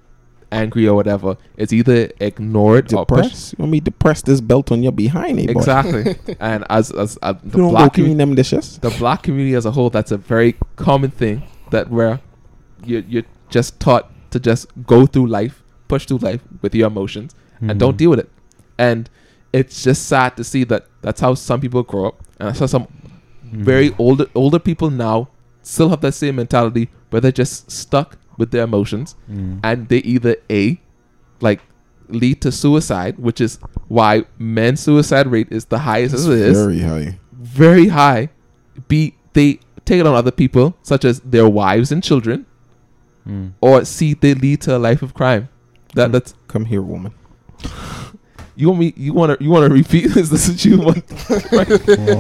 angry or whatever, it's either ignored or. Depressed? You want me to press this belt on your behind, eh, boy? Exactly. and as as uh, the You black clean commu- them dishes. the black community as a whole, that's a very common thing that where you you're just taught to just go through life, push through life with your emotions and don't deal with it. And it's just sad to see that that's how some people grow up, and I saw some Mhm. very older older people now still have that same mentality where they're just stuck with their emotions Mm. and they either a like lead to suicide which is why men's suicide rate is the highest It's as it is very high. very high b they take it on other people such as their wives and children Mm. or c they lead to a life of crime that Mm. that's Come here, woman. You want me you want to you want to repeat is this what you want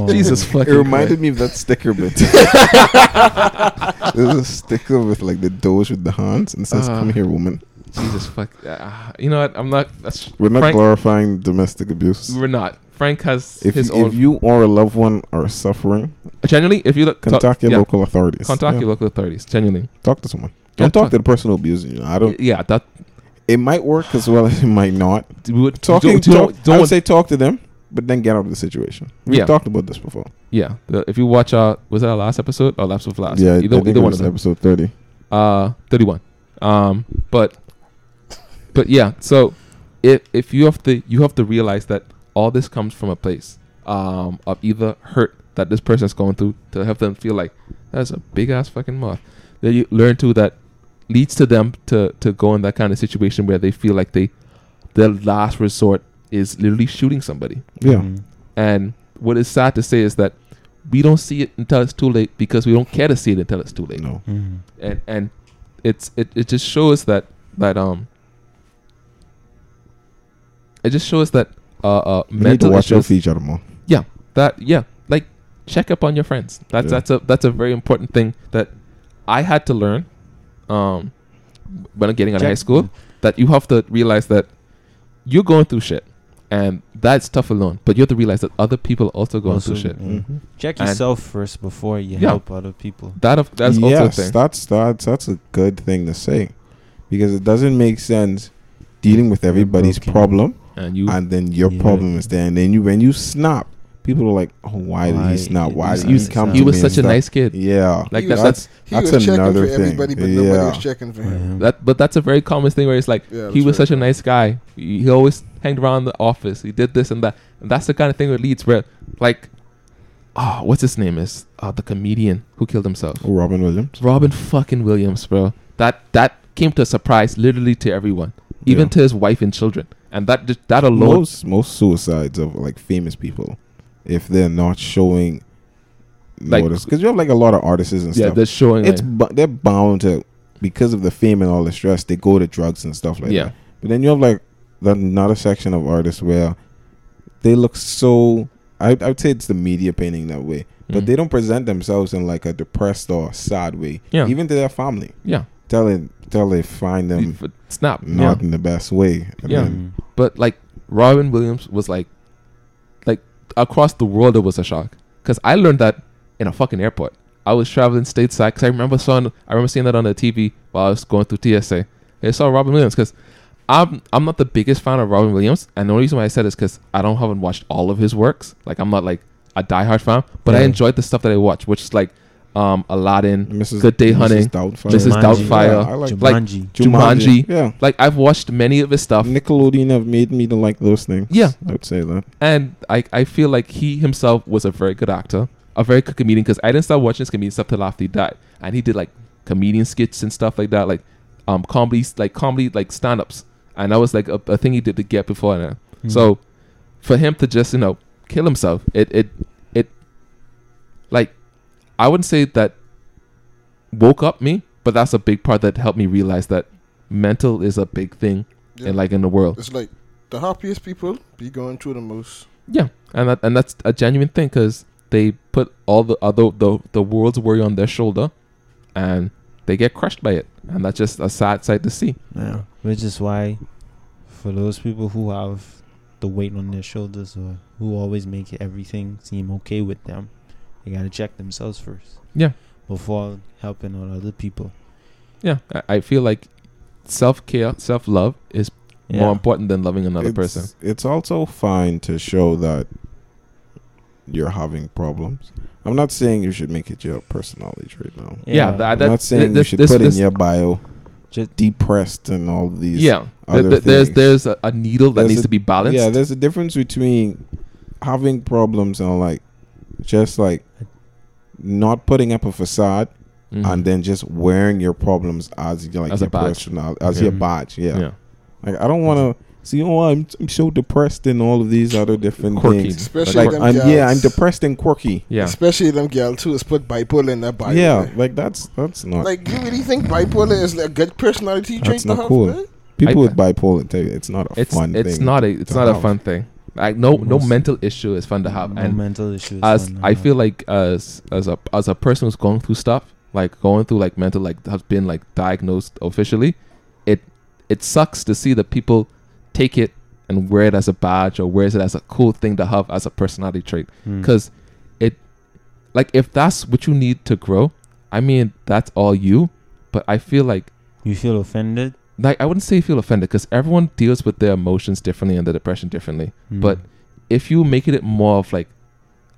jesus fucking It reminded me of that sticker bit. There's a sticker with like the doors with the hands and says, Uh, "Come here, woman." jesus fuck uh, you know what i'm not that's We're not Frank- glorifying domestic abuse. we're not frank has If his you, own if you or a loved one are suffering, genuinely if you look talk- contact your yeah, local authorities. contact Yeah. your local authorities genuinely Talk to someone. Yeah, Don't talk talk- to the person who abusing you. I don't. yeah that It might work as well as it might not. we would Talking, don't, talk, don't, I don't would say talk to them, but then get out of the situation. We've Yeah. talked about this before. yeah the, if you watch uh was that our last episode or last of last yeah, either, I think either it one of them episode thirty. uh 31 um but but yeah so if if you have to you have to realize that all this comes from a place um of either hurt that this person is going through to have them feel like that's a big ass fucking moth that you learn to that leads to them to to go in that kind of situation where they feel like they their last resort is literally shooting somebody Yeah, Mm. and what is sad to say is that we don't see it until it's too late because we don't care to see it until it's too late no. Mm. and and it's it, it just shows that that um it just shows that uh uh You need to mental watch your issues feet, other more. Yeah. that yeah like check up on your friends that's Yeah. that's a that's a very important thing that I had to learn um when I'm getting out of high school that you have to realize that you're going through shit and that's tough alone but you have to realize that other people are also going through shit mm. Mhm. Check And- yourself first before you Yeah. help other people. that of, that's also a thing that's that's that's a good thing to say, because it doesn't make sense dealing with everybody's problem and you and then your Yeah. problem is there, and then you when you snap, people are like, "Oh, why, did Why he snap? he- Why he did he come?" he to was me such a and nice kid. Yeah, Like that, was- that's He That's was checking another for thing. everybody, but nobody Yeah. was checking for him. That. But that's a very common thing where it's like Yeah, he was very such a nice guy. He, he always hanged around the office. He did this and that, and that's the kind of thing that leads where, like, oh, what's his name is uh, the comedian who killed himself. Oh, Robin Williams. Robin fucking Williams, bro. That that came to a surprise, literally to everyone, even Yeah. to his wife and children, and that that alone. Most most suicides of like famous people, if they're not showing Like- notice, because you have like a lot of artists and stuff. yeah, stuff. they're showing. it's like, bu- they're bound to because of the fame and all the stress. They go to drugs and stuff like yeah, that. But then you have like the, another section of artists where they look so. I I would say it's the media painting that way, but Mm. they don't present themselves in like a depressed or sad way. Yeah. even to their family, yeah. tell it tell they find them Snap. not Yeah. in the best way. And Yeah. then- But like Robin Williams was like, like across the world, it was a shock because I learned that in a fucking airport. I was traveling stateside because I remember seeing I remember seeing that on the TV while I was going through TSA. I saw Robin Williams because I'm I'm not the biggest fan of Robin Williams, and the only reason why I said is because I don't haven't watched all of his works. Like I'm not like a diehard fan, but I enjoyed the stuff that I watched, which is like um Aladdin, Mrs. Good Day Mrs. Hunting, Doubtfire. Mrs. Jumanji. Doubtfire. Yeah, I like Jumanji. Jumanji. Yeah. Like I've watched many of his stuff, Nickelodeon have made me to like those things. Yeah. I would say that. and I I feel like he himself was a very good actor, a very good comedian. Because I didn't start watching his comedian stuff till after he died, and he did like comedian skits and stuff like that, like um comedies, like comedy, like stand ups, and that was like a, a thing he did to get before that. Mm. So for him to just you know kill himself, it it it like I wouldn't say that woke up me, but that's a big part that helped me realize that mental is a big thing Yeah. in like in the world. It's like the happiest people be going through the most. Yeah, and that, and that's a genuine thing because they put all the other the the world's worry on their shoulder, and they get crushed by it, and that's just a sad sight to see. Yeah. Which is why, for those people who have the weight on their shoulders or who always make everything seem okay with them, they gotta check themselves first. Yeah. Before helping out other people. Yeah, I, I feel like self care, self love is Yeah. more important than loving another it's, person. It's also fine to show that you're having problems. I'm not saying you should make it your personality trait now. Yeah, that, I'm that, not saying this, you should this, put this, in your bio Just depressed and all these. yeah. other th- th- there's things. there's a, a needle that There's needs a- to be balanced. Yeah, there's a difference between having problems and like just like not putting up a facade Mhm. and then just wearing your problems as your, like As a your badge. personal as Yeah. your badge. Yeah. yeah. Like I don't want to see. Oh, I'm I'm so depressed and all of these other different Quirky. things. Especially Like them I'm yeah, I'm depressed and quirky. Yeah. Especially them girls too. Is put bipolar in their bio. yeah, like that's that's not Like you really think bipolar is like a good personality trait That's to not have? cool. people I- with bipolar tell you it's not a It's fun it's thing. not a it's to not a fun thing. Like no no mental issue is fun to have, no and mental issues. as fun, I feel like as as a as a person who's going through stuff, like going through like mental like has been like diagnosed officially, it it sucks to see that people take it and wear it as a badge or wears it as a cool thing to have as a personality trait. mm. Because it like if that's what you need to grow, I mean that's all you. But I feel like you feel offended. Like I wouldn't say feel offended because everyone deals with their emotions differently and their depression differently Mm. But if you make it more of like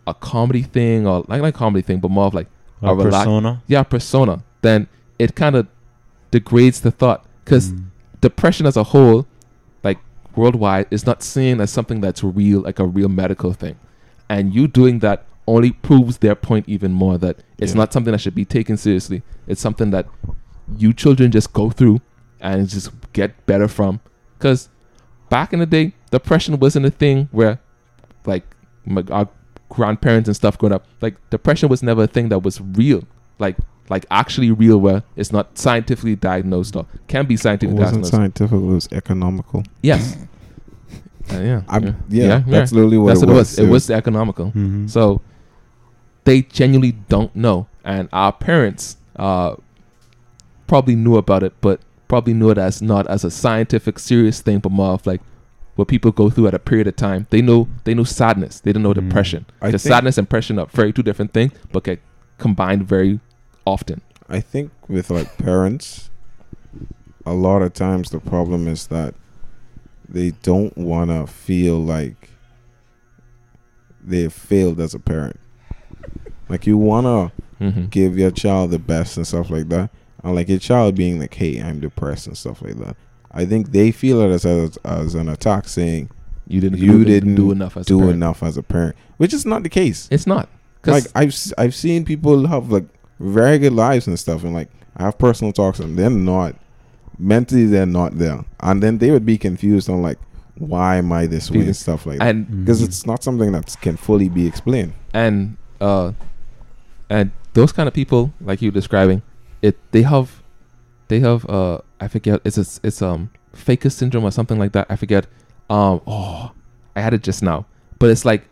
a comedy thing or like not a comedy thing, but more of like a a relax- persona. yeah persona, then it kind of degrades the thought because Mm. depression as a whole, like worldwide, is not seen as something that's real, like a real medical thing, and you doing that only proves their point even more that it's Yeah. not something that should be taken seriously. It's something that you children just go through and just get better from. Because back in the day, depression wasn't a thing where, like, my, our grandparents and stuff growing up, like depression was never a thing that was real, like like actually real, where it's not scientifically diagnosed or can be It scientifically wasn't diagnosed. scientific. It was economical. Yes. Uh, yeah. I'm, yeah. yeah, that's literally what That's it what it was. was. It was economical. Mhm. So they genuinely don't know, and our parents uh, probably knew about it, but probably know it as not as a scientific, serious thing, but more of like what people go through at a period of time. They know they know sadness. They don't know Mm. depression. I think- sadness and depression are very two different things, but get combined very often. I think with like parents, a lot of times the problem is that they don't want to feel like they failed as a parent. Like you want to Mm-hmm. give your child the best and stuff like that. And like a child being like, "Hey, I'm depressed" and stuff like that. I think they feel it as as, as an attack, saying You didn't. you didn't do enough. As a do parent. enough as a parent, which is not the case. It's not Like I've s- I've seen people have like very good lives and stuff, and like I have personal talks, and they're not mentally they're not there, and then they would be confused on like why am I this way and stuff like that and because it's not something that can fully be explained. and uh and those kind of people like you describing it they have they have uh i forget it's a, it's um ficus syndrome or something like that i forget. Um oh i had it just now. But it's like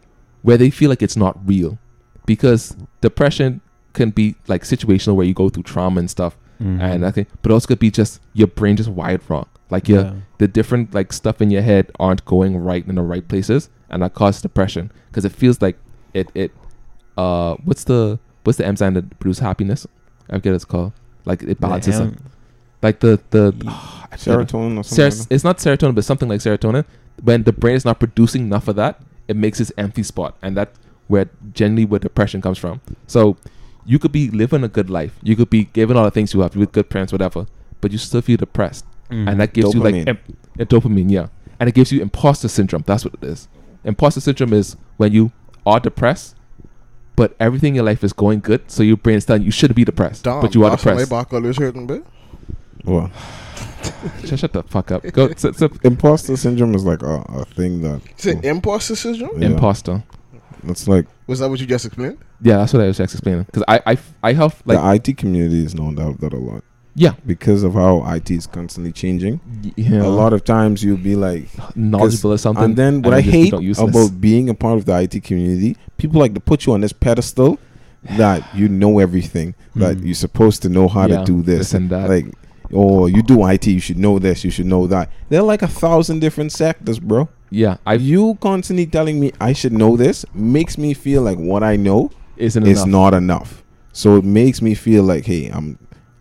where they feel like it's not real. Because depression can be like situational where you go through trauma and stuff. Mm-hmm. and I think but also could be just your brain just wired wrong. Like your Yeah. the different like stuff in your head aren't going right in the right places and that causes depression. Because it feels like it it uh what's the what's the enzyme that produces happiness? I forget what it's called like it balances Yeah, them. like the the oh, I forget it. Serotonin or something. Ser- like it's not serotonin but something like serotonin when the brain is not producing enough of that it makes this empty spot and that's where generally where depression comes from so you could be living a good life you could be given all the things you have with good parents whatever but you still feel depressed Mhm. and that gives you like Dopamine. imp- a dopamine, yeah, and it gives you imposter syndrome. That's what it is. Imposter syndrome is when you are depressed, but everything in your life is going good, so your brain is telling you you should be depressed, Damn, but you are that's why depressed. My back always hurting, bit. Well, shut, shut the fuck up. Go. It's, it's imposter syndrome is like a, a thing that Is it oh. imposter syndrome? Yeah. imposter. it's like Was that what you just explained? Yeah, that's what I was just explaining. Because I, I, I have like the IT community is known to have that a lot yeah, because of how IT is constantly changing. yeah, A lot of times you'll be like, knowledgeable or something. and then what and I hate about being a part of the IT community, people like to put you on this pedestal that you know everything, that Mm. you're supposed to know how Yeah, to do this, this and that. Like, oh, you do IT, you should know this, you should know that. There are like a thousand different sectors, bro. yeah, I you constantly telling me I should know this makes me feel like what I know isn't is enough. not enough. So it makes me feel like, hey, I'm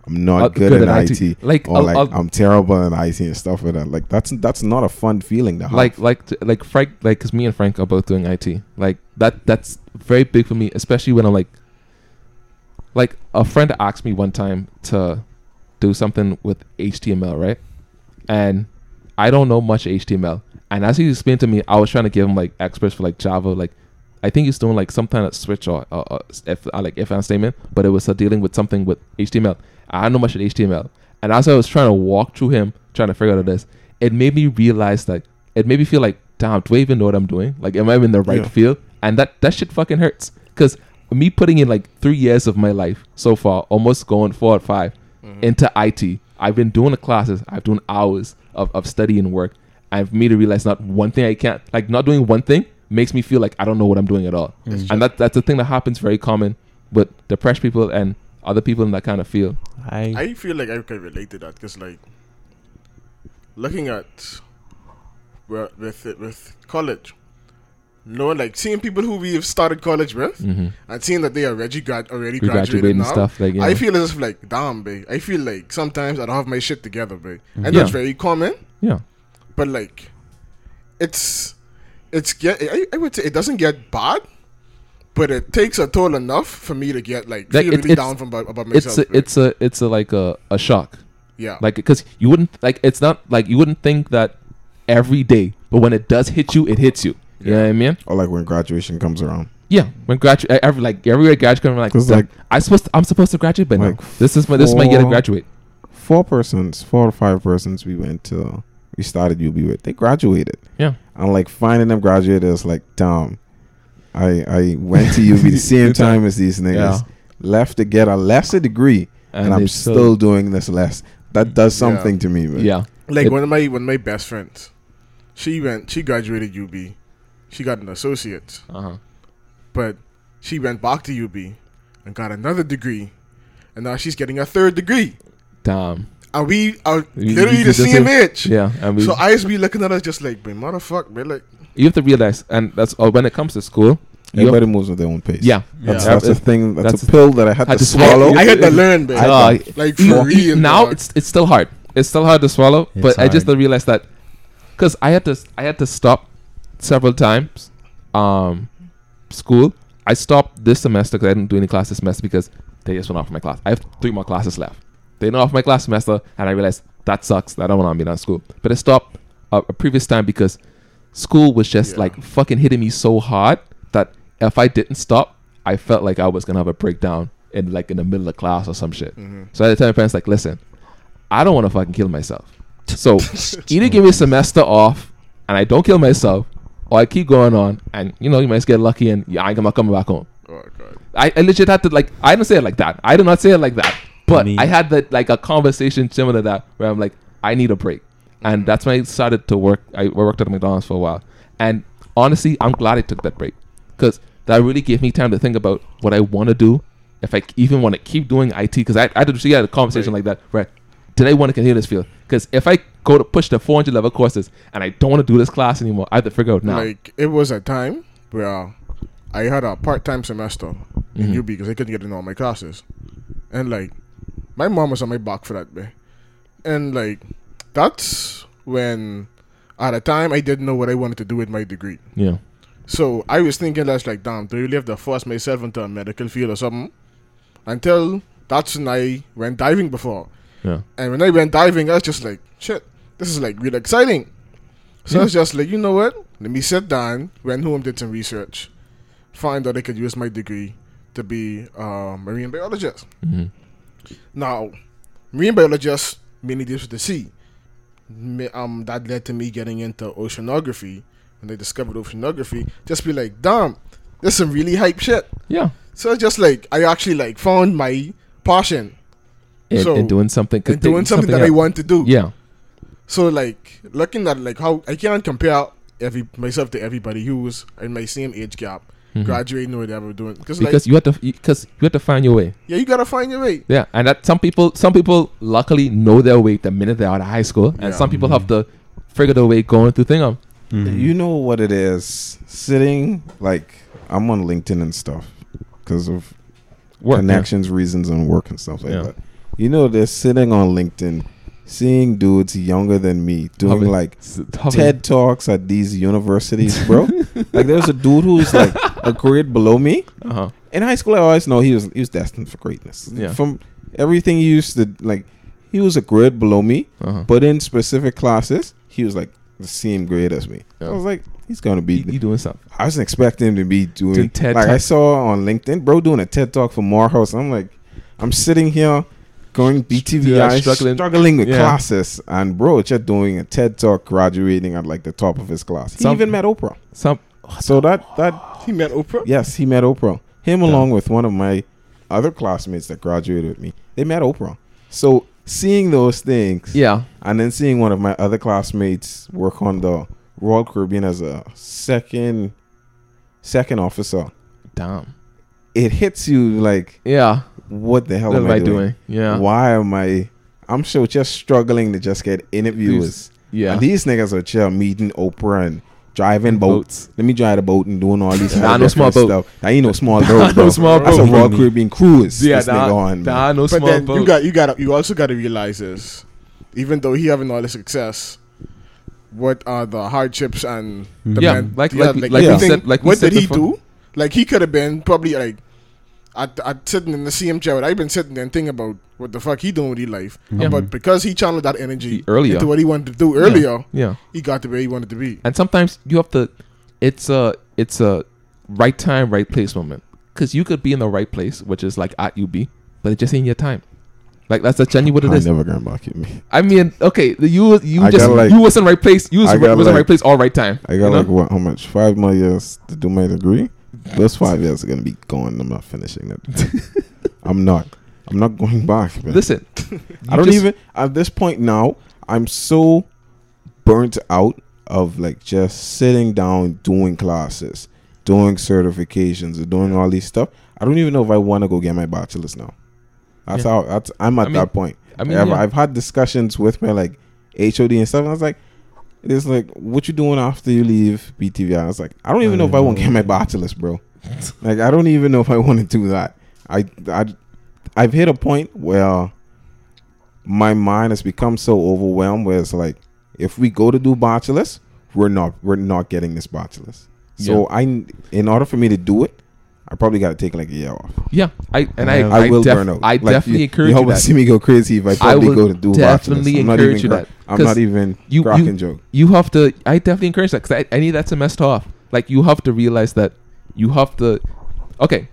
I'm not Uh, good, good at IT, IT. Like, or I'll- like I'll- I'm terrible at IT and stuff like that. Like that's that's not a fun feeling to have. like like like Frank like because me and Frank are both doing IT like that that's very big for me especially when I'm like like a friend asked me one time to do something with HTML right and I don't know much HTML and as he explained to me I was trying to give him like experts for like Java like I think he's doing like some kind of switch or, or, or if uh, like if and statement but it was uh, dealing with something with HTML I don't know much of HTML and as I was trying to walk through him trying to figure out this it made me realize that it made me feel like, damn, do I even know what I'm doing? Like, am I in the right Yeah. field? And that that shit fucking hurts. Cause me putting in like three years of my life so far, almost going four or 5 into IT. I've been doing the classes. I've done hours of, of study and work. And for me to realize not one thing I can't like not doing one thing makes me feel like I don't know what I'm doing at all. Mm. And that that's a thing that happens very common with depressed people and other people in that kind of field. I, I feel like I can relate to that because, like, looking at where- with with college, knowing like seeing people who we've started college with Mm-hmm. and seeing that they are already grad already We graduated graduating now. and stuff like yeah. I feel as if like, damn, babe. I feel like sometimes I don't have my shit together, babe, and Yeah. that's very common. yeah. But like, it's it's get. I, I would say it doesn't get bad, but it takes a toll enough for me to get like Like, feel it- really down from about, about It's myself. a, babe. it's a it's a like a, a shock. yeah, like because you wouldn't like it's not like you wouldn't think that every day but when it does hit you it hits you you know what i mean or like when graduation comes around. yeah when graduate every like every year graduate I'm like, 'Cause, like like- i supposed to, i'm supposed to graduate but Like no this is my this is my year to graduate Four persons, four or five persons we went to we started UB with, they graduated. yeah And like finding them graduated is like, damn. I I went to UB the same time as these niggas. Yeah. Left to get a lesser degree and, I'm it's still doing this less. That does Yeah. something to me, man. yeah like it- one of my one of my best friends, she went she graduated UB, she got an associate, uh-huh but she went back to UB and got another degree, and now she's getting a third degree, damn and we are You- literally you the just same age. yeah and we So I used to be looking at us just like, man, motherfucker, man, like you have to realize and that's uh, when it comes to school you Everybody moves at their own pace. yeah That's, Yeah. that's a thing. That's, That's a pill that I had, had to to swallow. swallow. I had to learn, man. Uh, like for real. now dog. it's it's still hard it's still hard to swallow It's but i just realized that because I had to I had to stop several times. Um, school. I stopped this semester because I didn't do any class this semester because they just went off my class. I have three more classes left. They went off my class semester, and I realized that sucks. I don't want to be done school. But I stopped a, a previous time because school was just Yeah. like fucking hitting me so hard that if I didn't stop, I felt like I was gonna have a breakdown in like in the middle of class or some shit. Mm-hmm. So I had to tell my parents like, listen, I don't want to fucking kill myself. So either give me a semester off and I don't kill myself, or I keep going on and you know you might just get lucky and yeah, I ain't gonna come back home. Oh. I, I legit had to like I didn't say it like that. I did not say it like that. But Me. I had that like a conversation similar to that where I'm like, I need a break. And that's when I started to work I worked at McDonald's for a while. And honestly, I'm glad I took that break. Because that really gave me time to think about what I want to do. If I even want to keep doing IT, because I, I had to had a conversation Right. like that, where did I want to continue this field? Because if I go to push the 400 level courses and I don't want to do this class anymore, I have to figure out now. Like it was a time where I had a part time semester in Mhm. UB because I couldn't get in all my classes, and like my mom was on my back for that, man. And like that's when at a time I didn't know what I wanted to do with my degree. yeah. So I was thinking that's like, damn, do I really have to force myself into a medical field or something? Until that's when I went diving before. Yeah. And when I went diving, I was just like, shit, this is like really exciting. So I was just like, you know what? Let me sit down, went home, did some research, find out I could use my degree to be a marine biologist. hmm Now, marine biologist mainly deals with the sea. Um, that led to me getting into oceanography. When they discovered oceanography, just be like, damn, this is some really hype shit. Yeah. So it's just like I actually like found my passion And, So- and doing something, and doing something, that I want to do. Yeah. So like looking at like how I can't compare every myself to everybody who's in my same age gap, Mhm. graduating or whatever doing. Because like you have to because you have to find your way. yeah, you gotta find your way. Yeah, and that some people some people luckily know their way the minute they're out of high school, and Yeah. some people have to figure their way going through thing. Um, Mhm. You know what it is? Sitting like I'm on LinkedIn and stuff because of work connections, reasons, and work and stuff like Yeah. that. You know, they're sitting on LinkedIn, seeing dudes younger than me doing Hubbing. like Yeah. TED talks at these universities, bro. like there's a dude who's like a grade below me. Uh huh. In high school, I always know he was he was destined for greatness. Yeah. From everything he used to like, he was a grade below me, Uh huh. but in specific classes, he was like the same grade as me. Yeah. I was like, he's gonna be. You, doing something? I wasn't expecting him to be doing, Doing TED like I saw on LinkedIn, bro, doing a TED talk for Morehouse. I'm like, I'm sitting here going BTVI, Yeah, struggling, struggling. with Yeah. classes, and bro, just doing a TED talk, graduating at like the top of his class. He Some- even met Oprah. Some Oh, so that that He met Oprah. yes, he met Oprah. Him Yeah. along with one of my other classmates that graduated with me, they met Oprah. So seeing those things, yeah. and then seeing one of my other classmates work on the Royal Caribbean as a second second officer, Damn. it hits you like, Yeah. what the hell What am I doing? doing? Yeah. Why am I? I'm sure just struggling to just get interviews. Yeah. And these niggas are chill meeting Oprah and driving boats. Let me drive the boat and doing all these Nah, other no small different boat. stuff. That ain't no small Nah, boat, no bro. small That's a boat. Royal Caribbean cruise. yeah. this nigga Nah, on, nah, no But small then boat. you got you got you also got to realize this. even though he having all the success, what are the hardships and the Yeah, men- like- yeah, like we- like you we think- said- like what did he before. do? Like he could have been probably like. At, at sitting in the same chair, I've been sitting there and thinking about what the fuck he doing with his life. Yeah. But mm-hmm. because he channeled that energy He- earlier. into what he wanted to do earlier, Yeah. he got to where he wanted to be. And sometimes you have to. It's a it's a right time, right place moment. Because you could be in the right place, which is like at UB, but it just ain't your time. Like that's genuinely what it I is. never gonna back at me. I mean, okay, the- you you I just got, like- you was in the right place. You was, I got, was in the right place, all right time. I got you know? like what? How much? Five more years to do my degree. Those five years are gonna be gone. I'm not finishing it. I'm not. I'm not going back. Man. Listen, I don't even at this point now. I'm so burnt out of like just sitting down doing classes, doing certifications, doing all these stuff. I don't even know if I want to go get my bachelor's now. That's Yeah. how. That's I'm at I mean- that point. I mean, I've, yeah. I've had discussions with my like HOD and stuff. And I was like, it's like, what you doing after you leave BTV? I was like, I don't even know if I want to get mm. my bachelor's, bro. like, I don't even know if I want to do that. I, I, I've hit a point where my mind has become so overwhelmed where it's like, if we go to do bachelors, we're not we're not getting this bachelors. So I, in order for me to do it, I probably got to take like a year off. Yeah, I and I, Yeah. I, will def- burn out. I Like, definitely you, encourage you. you, almost that. see me go crazy if I I probably will go to do definitely. I'm not encourage even you cra- that, I'm not even you- cracking you- joke. you have to i definitely encourage that because I, I need that semester off like you have to realize that you have to okay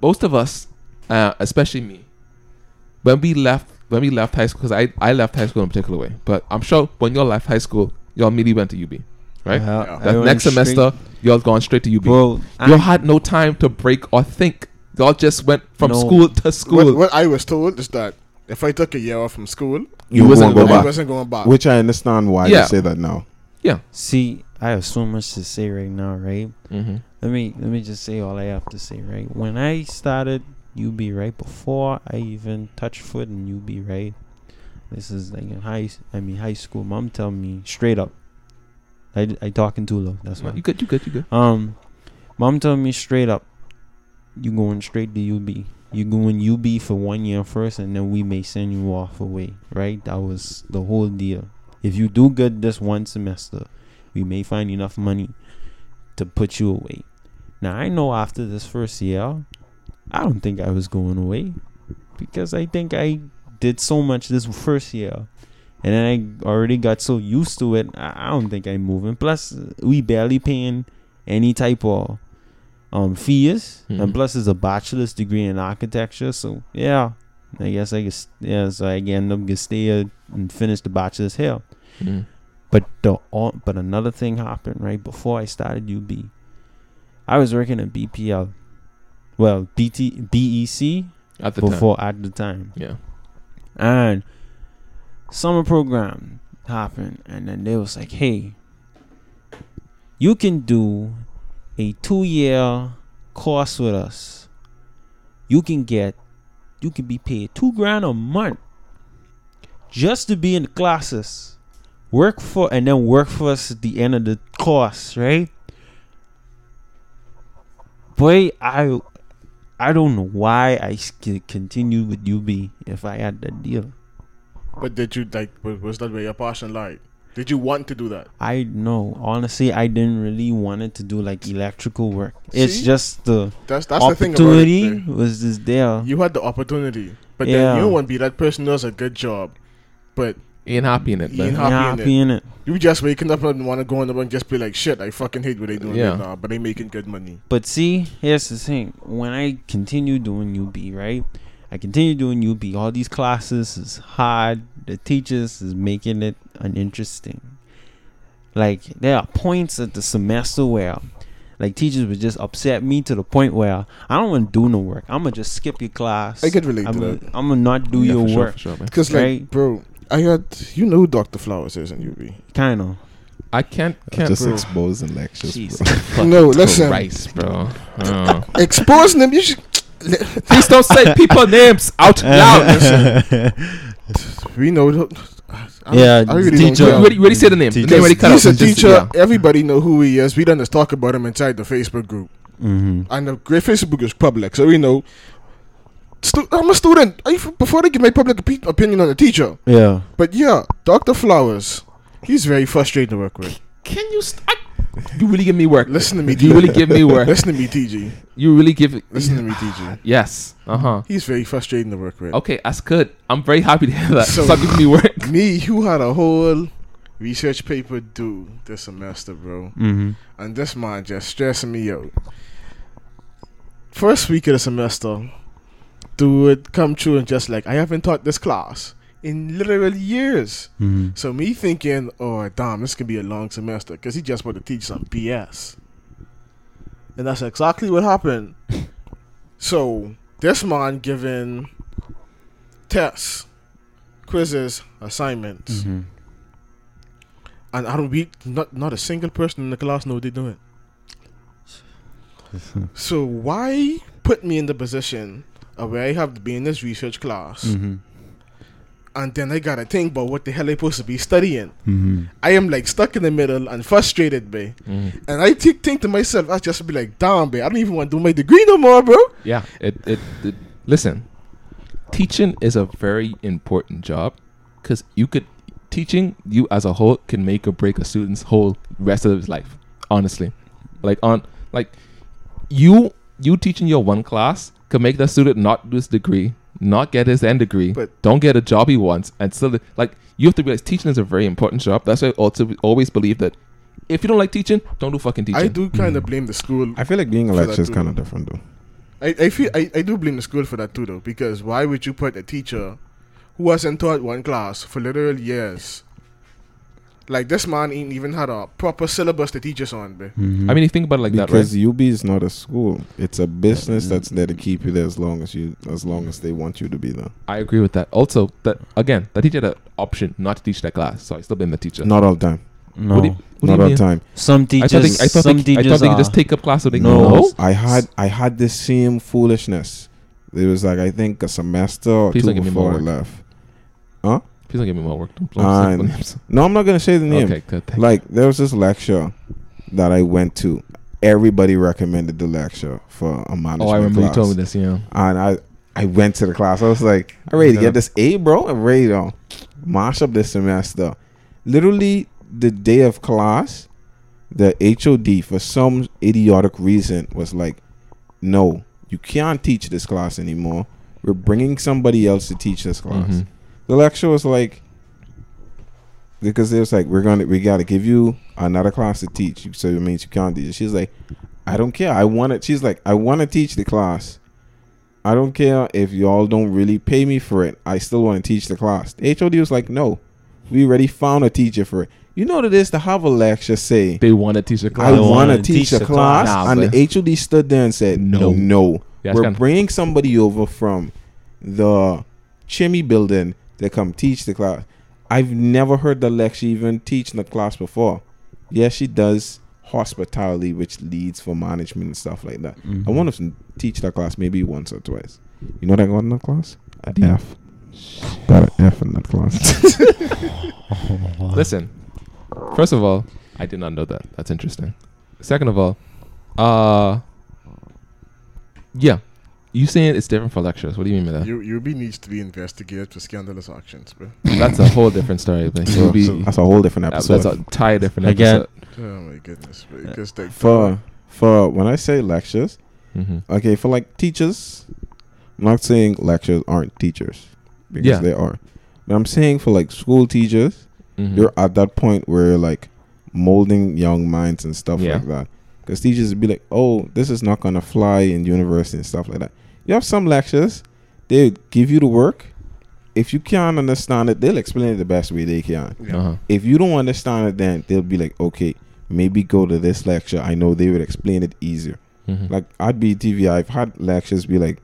most of us uh, especially me when we left when we left high school because I, I left high school in a particular way but i'm sure when y'all left high school y'all immediately went to ub right I- Yeah. That went next straight- semester y'all gone straight to ub Bro, y'all had no time to break or think y'all just went from No. school to school What, what I was told is that if I took a year off from school, You wasn't won't go gonna back. wasn't going back. Which I understand why Yeah. they say that now. Yeah. See, I have so much to say right now, right? mm-hmm. Let me let me just say all I have to say, right? When I started UB, right before I even touched foot in UB, right? This is like in high, I mean high school. Mom tell me straight up. I I talking too low. That's why. you good you good you good Um, mom told me straight up, you going straight to UB. You going UB for one year first, and then we may send you off away. Right? That was the whole deal. If you do good this one semester, we may find enough money to put you away. Now I know after this first year, I don't think I was going away because I think I did so much this first year. And then I already got so used to it. I I don't think I'm moving. Plus, we barely paying any type of um fees, Mhm. and plus it's a bachelor's degree in architecture. So yeah, I guess I guess yeah. So I end up gonna stay and finish the bachelor's here. mm. But the but another thing happened right before I started UB. I was working at BPL, well BT BEC at the time before at the time, yeah and summer program happened, and then they was like, "Hey, you can do a two-year course with us. You can get, you can be paid two grand a month just to be in the classes, work for, and then work for us at the end of the course, right?" Boy, I, I don't know why I continued with UB if I had that deal. But did you like? Was was that where your passion lied? Did you want to do that? I know. Honestly, I didn't really want it to do like electrical work. It's just the That's that's the thing about opportunity it. was just there. You had the opportunity, but Yeah. then you don't want to be that person who does a good job, but you ain't happy in it You man. ain't I'm happy in happy in it. you just waking up and want to go on the and just be like, shit, I fucking hate what they doing Yeah. right now, but they making good money. But see, here's the thing. When I continue doing UB, right? I continue doing UB. All these classes is hard. The teachers is making it uninteresting. Like there are points at the semester where like teachers would just upset me to the point where I don't want to do no work. I'm gonna just skip your class. I could relate I'm to gonna, that. I'm gonna not do Yeah, your for sure, work. for sure, man. Because like, bro, I got you know who Dr. Flowers is in UB. Kind of. I can't can't Just bro. exposing lectures, Jesus bro. fucking No, listen. Christ, bro. Oh. Exposing them, you should. Please don't say people names out loud. We know. th- I, Yeah, I really don't teacher. You care. already, you already the name. The name already He's a teacher. yeah. Everybody know who he is. We done just talk about him inside the Facebook group, hmm and the great Facebook is public, so we know. Stu- I'm a student. I, before they give my public opi- opinion on the teacher, Yeah. but yeah, Dr. Flowers, he's very frustrating to work with. Can you? St- I, you really give me work. Listen to me, You really give me work. Listen to me, TG. You really give it. Listen to me, TG. Yes. Uh huh. He's very frustrating to work with. Okay, that's good. I'm very happy to hear that. So- Stop giving me work. Me, who had a whole research paper due this semester, bro, hmm and this man just stressing me out. First week of the semester, dude come true and just like I haven't taught this class in literally years. hmm So me thinking, oh damn, this could be a long semester because he just want to teach some BS, and that's exactly what happened. so this man giving tests, quizzes, assignments, hmm and I don't read not not a single person in the class know what they're doing. So why put me in the position of where I have to be in this research class, hmm and then I gotta think about what the hell I supposed to be studying? hmm I am like stuck in the middle and frustrated, babe. Mm. And I think think to myself, I just be like, damn, babe, I don't even want to do my degree no more, bro. Yeah. It, it. It. Listen. Teaching is a very important job because you could teaching you as a whole can make or break a student's whole rest of his life. Honestly, like on like you you teaching your one class could make that student not do his degree, not get his end degree, But- don't get a job he wants, and still like you have to realize teaching is a very important job. That's why I also always believe that if you don't like teaching, don't do fucking teaching. I do kind of mm. blame the school. I feel like being a For lecturer is kind of different though. I, I feel I, I do blame the school for that too though because why would you put a teacher who hasn't taught one class for literal years like this man ain't even had a proper syllabus to teach us on, bro. Mhm. I mean, you think about it like that, right? because UB is not a school; it's a business that's there to keep you there as long as you, as long as they want you to be there. I agree with that. Also, that again, the teacher had an option not to teach that class, so I still blame the teacher. Not all the time. no. What you- what Not all the time. some I teachers, thought they, I thought some they, I thought they could just take up class so they No. can know. I had I had the same foolishness. It was like I think a semester or Please two don't give me more before I work. left. Please don't give me more work. Don't blow Uh. No, I'm not gonna say the name. Okay, good. Like there was this lecture that I went to. Everybody recommended the lecture for a management oh, I remember class. you told me this. Yeah. And I I went to the class. I was like, I'm ready to get this A, bro. I'm ready to mash up this semester. Literally the day of class, the HOD for some idiotic reason was like, no, you can't teach this class anymore. We're bringing somebody else to teach this class. Mhm. The lecture was like because it was like we're gonna we gotta give you another class to teach you, so it means you can't teach. it. She's like, I don't care. I want it. She's like, I want to teach the class. I don't care if y'all don't really pay me for it. I still want to teach the class. The HOD was like, no, we already found a teacher for it. You know what it is to have a lecture say, They want to teach a I class. They want wanna teach, teach a the class, class. and the HOD stood there and said, No. no, no. We're bringing somebody over from the Chimney building to come teach the class. I've never heard the lecture even teach in the class before. Yes, she does hospitality, which leads for management and stuff like that. Mhm. I want to teach that class maybe once or twice. You know what I got in that class? A D. F. Got an F in that class. Listen, first of all, I did not know that. That's interesting. Second of all, uh, yeah, you saying it's different for lectures. What do you mean by that? U- UB needs to be investigated for scandalous actions, bro. That's a whole different story. But So- you'll so that's a whole different that- episode. that's a entire different Again. episode. Oh my goodness, bro. Because like for for when I say lectures, hmm okay, for like teachers, I'm not saying lectures aren't teachers because Yeah. they are, but I'm saying for like school teachers, hmm you're at that point where you're like molding young minds and stuff Yeah. like that. Because teachers would be like, "Oh, this is not gonna fly in university and stuff like that." You have some lectures, they give you the work. If you can't understand it, they'll explain it the best way they can. yeah. Uh-huh. If you don't understand it, then they'll be like, "Okay, maybe go to this lecture. I know they would explain it easier." Mhm. Like be TV. I've had lectures be like,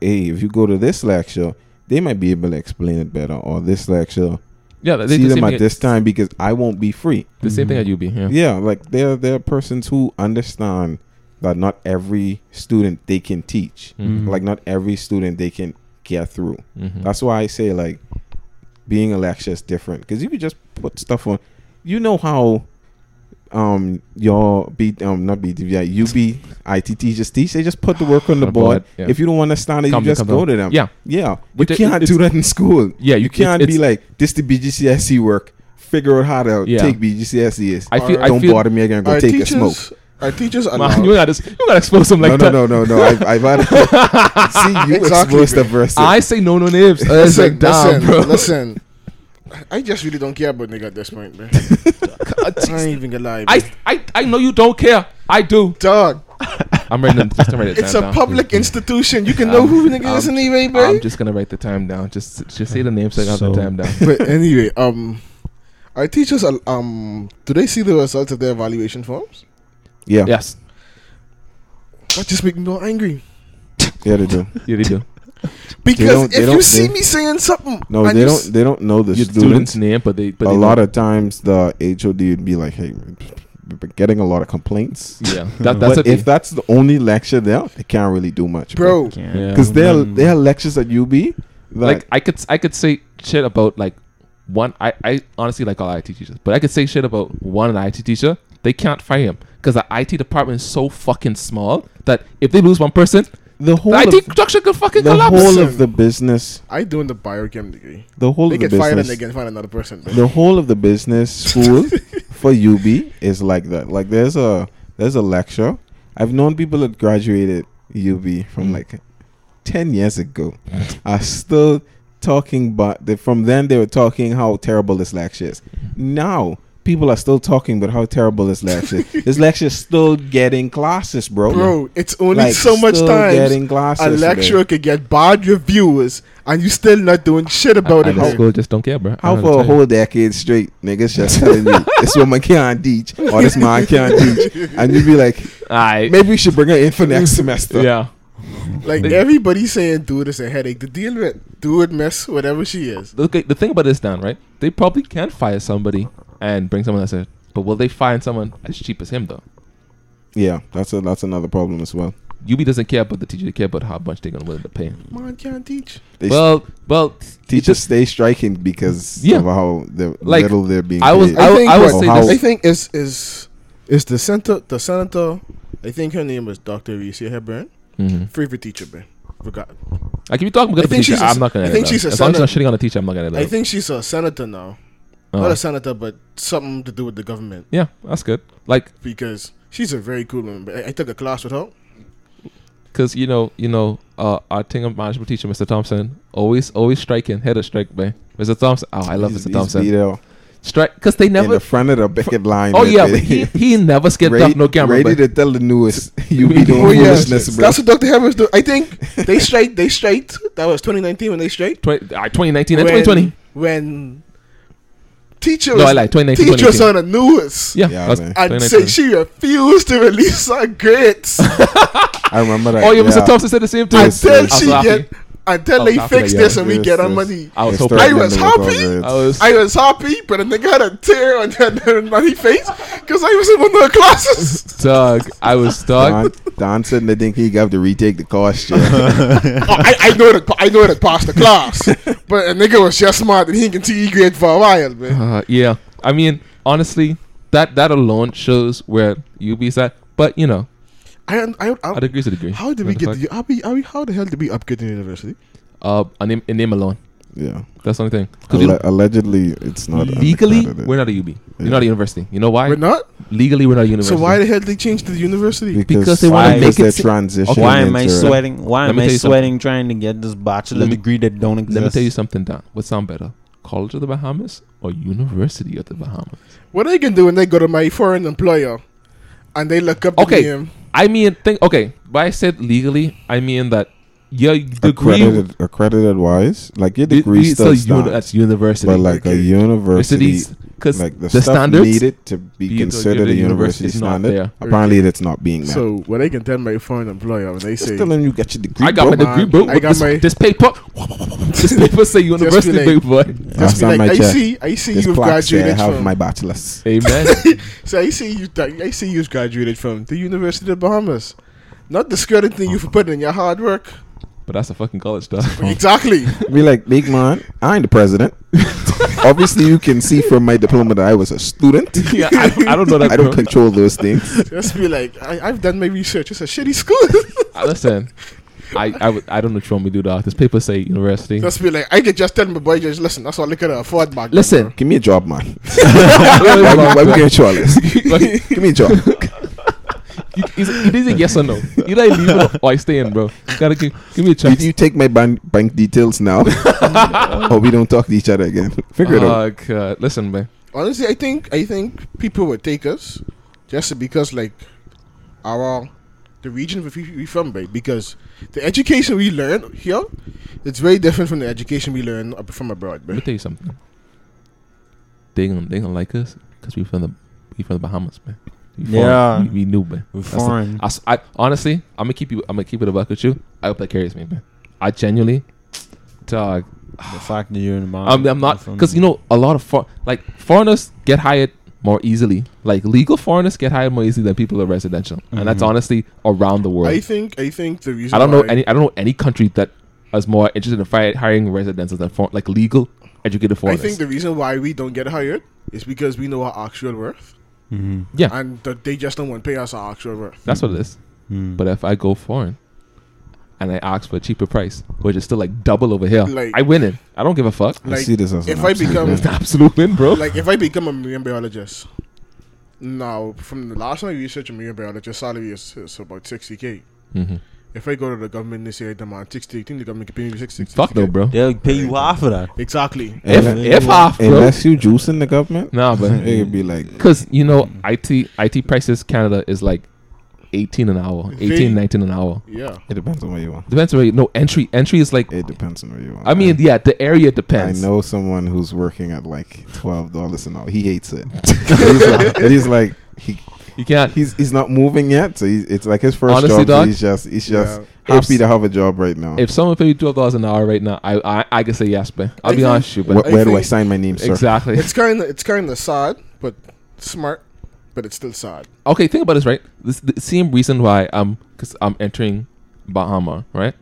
"Hey, if you go to this lecture, they might be able to explain it better." Or this lecture, yeah, they, see the them at this time because I won't be free. The same thing at UB. Yeah. Yeah, like there there are persons who understand that not every student they can teach. Mhm. Like not every student they can get through. Mhm. That's why I say like being a lecturer is different because you could just put stuff on. You know how um your B um not BTVI UB IT teachers teach. They just put the work on the On the board. board, yeah. If you don't understand it, Come- you just come go down. to them. Yeah. yeah. You But it- can't it's- do that in school. Yeah, You you can't it's- be like this. The BGCSE work. Figure out how to Yeah. take BGCSE is. I feel. I don't feel. bother me. I'm gonna go Our take a smoke. Our teachers Man, you gotta, you gotta expose them like no, that. no, no, no, no. I've, I've had see you Exactly, exposed the bro. person. I say no, no names. Uh, it's listen, like, damn, listen, bro. listen. I just really don't care about nigga at this point, man. I ain't even gonna lie. I. I, I know you don't care. I do. dog. I'm writing. Just gonna write the It's time a down. public institution. You can know who nigga is um, anyway, bro. I'm just gonna write the time down. Just, just say the name so I have So- the time down. but anyway, um, our teachers, are, um, do they see the results of their evaluation forms? yeah, yeah, Yes, That just make me more angry. Yeah, they do. yeah, they do. Because don't- if you don't- see me saying something, No, they don't. s- They don't know the students. student's name, but they, but a they lot know. of times, the HOD would be like, "Hey, we've been getting a lot of complaints." Yeah, that, that's but if that's the only lecture there, they can't really do much, bro, Yeah. Because there, are- Mm. there are lectures at UB. That, like I could I could say shit about like one I, I honestly like all IT teachers, but I could say shit about one IT teacher. They can't fire him because the IT department is so fucking small that if they lose one person, the whole The of, IT structure could fucking the collapse. whole of the business, I doing the biochem degree. the whole They of the get fired and business, they can find another person. the whole of the business school for UB is like that. Like there's a there's a lecture. I've known people that graduated UB from Mm. like ten years ago are still talking but they, from then they were talking how terrible this lecture is. Now people are still talking about how terrible this lecture is. this lecture is still getting classes, bro. Bro, it's only Like, so much still time getting classes. a lecturer could get bad reviews and you still not doing shit about and it. the school just don't care, bro. How don't for a tell you. whole decade straight, niggas just telling you this woman can't teach or this man can't teach, and you'd be like, Aight. maybe we should bring her in for next semester. Yeah. Like They- everybody saying, dude, it's a headache to deal with. Dude, miss whatever she is. Look, the thing about this, Dan, right? They probably can't fire somebody and bring someone that's it. But will they find someone as cheap as him, though? Yeah, that's a that's another problem as well. UB doesn't care about the teacher; they care about how much they're gonna willing to pay. him. Man can't teach. They Well, well, teachers stay striking because Yeah. of how the Like, little they're being. I was- paid. I I think I would say How- this. I think is is is the center the senator. I think her name was Dr. Reese Hepburn. hmm Favorite teacher, man. Forgot. I if you talking about the think teacher, she's a- I'm not gonna. I think she's a as long as I'm shitting on the teacher, I'm not gonna. I think she's a senator now. Oh. Not a senator, but something to do with the government yeah, that's good. Like, because she's a very cool woman. But I, I took a class with her. cause you know, you know, uh, our thing of management teacher, Mr. Thompson, always, always striking, head of strike, man. Mr. Thompson, oh, I love He's- Mr. Thompson. be Strike, cause they never in never. the front of the Beckett line. Oh yeah, but he, he never skipped ready, up no camera. ready but- to tell the newest. You be doing Oh, yeah. foolishness, bro. That's what Dr. Hepburn's do. I think they straight. They straight. That was 2019 when they straight. 20, uh, 2019 and when, 2020. when teachers No, I like 2019, teachers 2018. on the news Yeah, Yeah, that's and say she refused to release her grades I remember that. Oh yeah, Mr. Thompson said the same thing. Yes, until she was happy. get until I they fix that, this and we Yes, get our money. I was hoping. I was happy. I was. I was happy, but a nigga had a tear on her, on his face because I was in one of the classes. Doug, I was stuck. Don, Don said they think he got to retake the course check. Oh, I, I know that I know that passed the class, but a nigga was just smart and he can see E grade for a while, man. Uh, yeah, I mean, honestly, that that alone shows where UB's at. But you know, I, I, I, I'd agree to degree. how did we get? fuck? The, how, we, how, we, how the hell did we upgrade to university? Uh, a name, a name alone. yeah. That's the only thing. Because Alle- allegedly, it's not legally, we're not a UB. We're not a university. You know why? We're not. Legally, we're not a university. So why the hell did they change to the university? because they wanna make it they're si- Why am I sweating? Why am I tell you something. sweating trying to get this bachelor me- degree that don't exist? Let me tell you something, Dan. What sound better? College of the Bahamas or University of the Bahamas? What are they can do when they go to my foreign employer and they look up to Okay. him? I mean, think. Okay, by I said legally, I mean that your degree. accredited, accredited wise, like your de- degree de- still so uni- that's university. but like a university, because like the, the stuff standards needed to be be- considered a university university is not standard. there. Apparently, it's not being met. So what they can tell my foreign employer when they say Still, then you get your degree. I got my bro. degree, man. bro. I got this, my- this paper. this paper say university, like- big boy. just be like, I I checked, see, I see you've plaque say I graduated have from. my bachelor's. Amen. so I see you, I see you've graduated from the University of the Bahamas. Not discrediting you for putting in your hard work. but that's a fucking college stuff. exactly. Be like, big man, I ain't the president. Obviously, you can see from my diploma that I was a student. yeah, I, I don't know that. I don't bro. control those things. Just be like, I, I've done my research. It's a shitty school. Uh, Listen, I I, don't know what you want me to do, dog. This paper say university. just be like, I could just tell my boy, just listen. That's all I could afford back. then, Listen, bro. Give me a job, man. Wait, Why, wait, why we wait, getting you all this? Give me a job. You- Is it is a yes or no? You like leave it or I stay in, bro. Gotta give, give me a Did chance. you take my bank bank details now, or we don't talk to each other again? Figure it out. Oh god, listen, man. Honestly, I think I think people would take us just because like our the region we we from, right? Because the education we learn here, it's very different from the education we learn up from abroad, Let me right? tell you something. They gonna they gonna like us because we from the we from the Bahamas, man. We. Yeah. we, we new, man. We're That's the- foreign. I, s- I- honestly, I'm gonna keep you. I'm gonna keep it a buck with you. I hope that carries me, man. I genuinely, dog. the fact that you're in the I'm, I'm not because you know a lot of for, like foreigners get hired more easily. Like legal foreigners get hired more easily than people who are residential, and that's Mhm. honestly around the world. I think I think the reason I don't know any. I don't know any country that is more interested in fi- hiring residents than for, like legal educated foreigners. I think the reason why we don't get hired is because we know our actual worth, hmm yeah, and that they just don't want to pay us our actual worth. that's what it is. Mm. But if I go foreign, and I ask for a cheaper price, which is still like double over here, Like- I win it. I don't give a fuck. I see this as an if I become- win. It's an absolute win, bro. Like if I become a marine biologist, now from the last time I researched a marine biologist salary is, is about sixty k. hmm If I go to the government, they say demand sixty. I think the government can pay me sixty. Fuck no, bro. They'll pay you half of that. Exactly. If Unless- if half, bro. Unless you juicing the government, Nah, but it could be like because you know IT IT prices Canada is like eighteen an hour, 18, Very- 19 an hour. Yeah. it depends on where you are. Depends on where you, no entry entry is like. It depends on where you are. I mean, yeah, the area depends. I know someone who's working at like twelve dollars an hour. He hates it. he's, like, he's like he you can't. he's he's not moving yet, so he's, it's like his first Honestly, job. so dog, he's just he's just Yeah. happy if- to have a job right now. If someone paid you twelve dollars an hour right now, I I, I can say yes, man. I'll I be think- honest with you, Wh- but I where do I sign my name, sir? exactly. It's kind of it's kind of sad, but smart, but it's still sad. okay, think about this, right? This the same reason why I'm because I'm entering Bahama, right?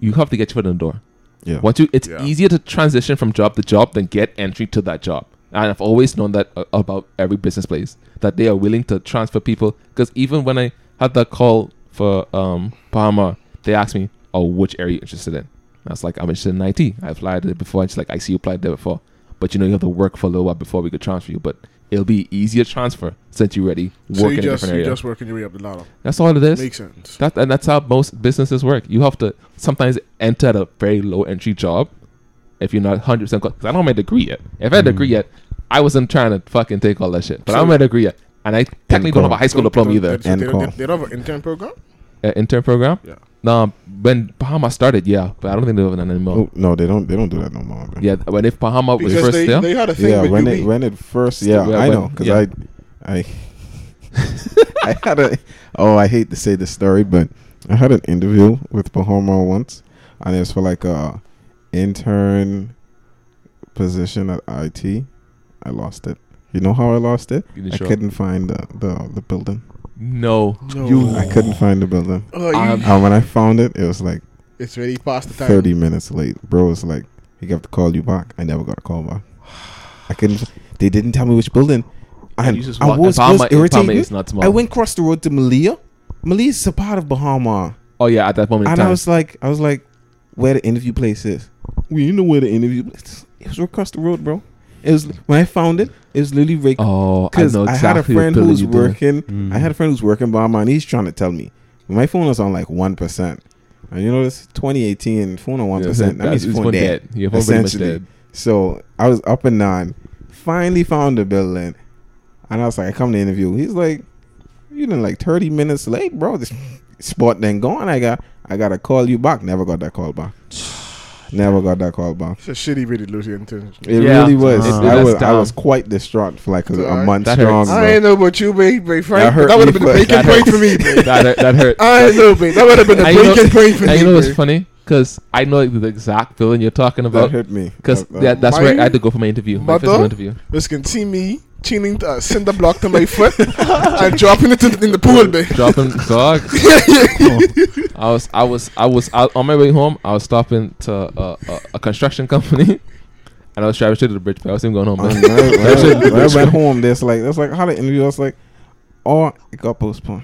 You have to get your foot in the door. Yeah. Once you, it's Yeah. easier to transition from job to job than get entry to that job. And I've always known that uh, about every business place that they are willing to transfer people. Because even when I had that call for um Bahama, they asked me, "Oh, which area are you interested in?" And I was like, "I'm interested in IT. I applied there before." And she's like, "I see you applied there before, but you know you have to work for a little while before we could transfer you. But it'll be easier transfer since you're ready work so in you a just different you area." just working your way up the ladder. That's all it is. Makes sense. That and that's how most businesses work. You have to sometimes enter at a very low entry job if you're not hundred percent. Because I don't have my degree yet. If I had a degree yet, I wasn't trying to fucking take all that shit. But I don't So- have a degree and I technically don't have a high school diploma either. They, And they, they, they don't have an intern program. Uh, intern program. Yeah. No, when Bahama started, yeah, but I don't think they have it anymore. Oh, no, they don't. They don't do that no more. man. Yeah, when if Bahama was Because first they, there, they had a thing yeah. with When UB. it when it first, yeah, yeah, I when- know because yeah. I, I, I had a. Oh, I hate to say this story, but I had an interview with Bahama once, and it was for like a intern position at IT. I lost it. You know how I lost it? You didn't I show up. couldn't find the, the the building. no, No. you. I couldn't find the building. Oh, you, Um, And when I found it, it was like it's really past the time. 30 minutes late. Bro was like, he got to call you back. I never got a call back. I couldn't. They didn't tell me which building. And you just I walk- was, Bahama, was Bahama irritated. is not small. I went across the road to Malia. Malia is a part of Bahama. oh yeah, at that moment in And time. I was like, I was like, where the interview place is. Well, you know where the interview place It was across the road, bro. It was when I found it, it was literally right oh, because I, exactly had a friend who was working. Mm. I had a friend who's working Bahama, and he's trying to tell me. My phone was on like one percent, and you know this 2018 phone on one Yeah, percent. That means it's phone dead. Your phone pretty much essentially. dead. So I was up and down. Finally found the building, and I was like, I come to interview. He's like, you done like 30 minutes late, bro. This spot then gone. I got I gotta call you back. Never got that call back. Never got that call back. It's a shitty way to lose your intern. It Yeah. really was. It- I that's was I was quite distraught for like a, a Alright. month That strong. hurts. bro. I ain't know about you, babe, babe Frank. That hurt but That would have me been a first. breaking That point hurt. for me, babe. that that hurt. I know, babe. That would have been a And you know- breaking point for me. And you know what's babe. funny? Because I know the exact building you're talking about. that about. hurt me. Because That- yeah, that- that's where I had to go for my interview, my mother- physical interview. This can see me chaining a uh, cinder block to my foot and dropping it in, in the pool, babe. Dropping dog. Oh. I was, I was, I was out on my way home. I was stopping to a, a, a construction company, and I was driving straight to the bridge. But I wasn't even going home. And man. when I, when I- That shit- when I went home, there's like that's like how the interview. I was like, oh, it got postponed.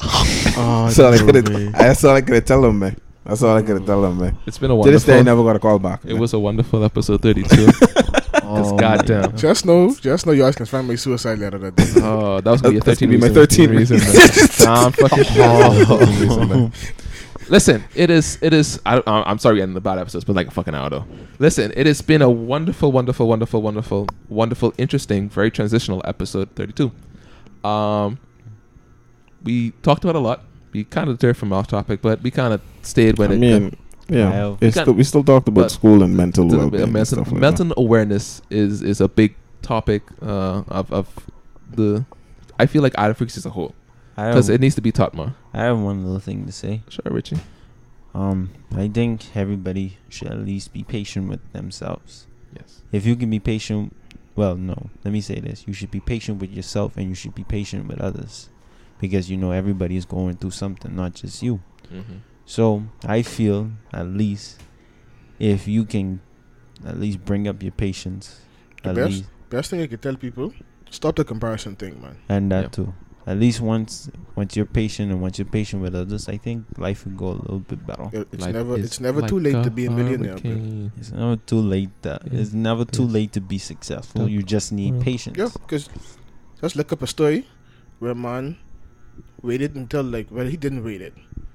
Oh, That's all I no could. way. That's all I could tell them, man. That's all I could tell them, man. It's been a wonderful. To this day, I never got a call back. it man. was a wonderful episode 32. Oh, goddamn. Just know, just know you guys can find my suicide letter that day. Oh, that was gonna be a 13 gonna be my reason. 13 reason. man. Nah, I'm fucking oh, reason. Listen, it is, it is. I, don't- I'm sorry, ending the bad episodes, but like a fucking hour though. Listen, it has been a wonderful, wonderful, wonderful, wonderful, wonderful, interesting, very transitional episode 32. Um, we talked about a lot. We kind of veered from off topic, but we kind of stayed when I it. mean, yeah, it's we still, we still talked about school and mental the- well-being mental, like mental awareness is is a big topic uh, of of the. I feel like Adam Freaks as a whole I because have, it needs to be taught more. I have one little thing to say. Sure, Richie. Um, I think everybody should at least be patient with themselves. Yes. If you can be patient, well, no, let me say this: you should be patient with yourself, and you should be patient with others, because you know everybody is going through something, not just you. Mm-hmm. So I feel at least if you can at least bring up your patience, The at best? least, Best thing I could tell people: stop the comparison thing, man. and that Yeah. too. at least once once you're patient and once you're patient with others, I think life will go a little bit better. It's Life never it's never like too late to be a millionaire. bro. It's never too late. That Yeah. it's never too Yes. late to be successful. You just need patience. Yeah, because just look up a story where a man waited until like well he didn't wait it.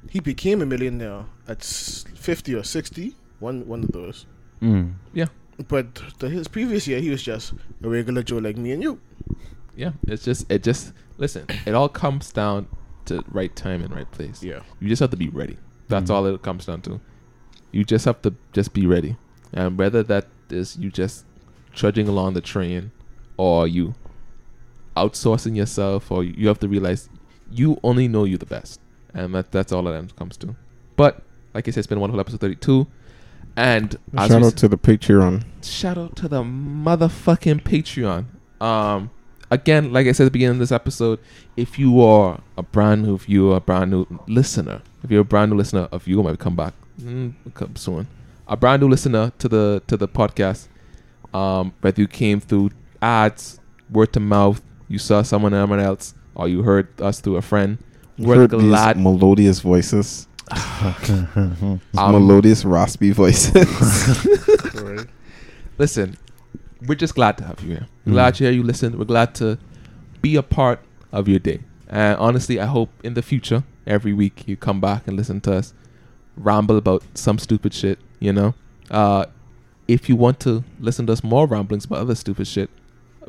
He became a millionaire at fifty or sixty. One one of those. Mm. Yeah. But the, his previous year he was just a regular Joe like me and you. Yeah, it's just it just listen. It all comes down to right time and right place. Yeah. You just have to be ready. That's Mhm. all it comes down to. You just have to just be ready, and whether that is you just trudging along the train, or you outsourcing yourself, or you have to realize you only know you the best, and that that's all that comes to. But like I said, it's been a wonderful episode thirty-two, and Shout out to the Patreon. shout out to the motherfucking Patreon. Um, again, like I said at the beginning of this episode, if you are a brand new viewer, a brand new listener, if you're a brand new listener, a viewer might come back mm, come soon. A brand new listener to the to the podcast, um, whether you came through ads, word to mouth, you saw someone everyone else, or you heard us through a friend, we're Heard glad. these melodious voices, Um, melodious raspy voices. Listen, we're just glad to have you here. We're Mm. glad to hear you listen. We're glad to be a part of your day. And honestly, I hope in the future, every week, you come back and listen to us ramble about some stupid shit, you know? Uh, if you want to listen to us more ramblings about other stupid shit,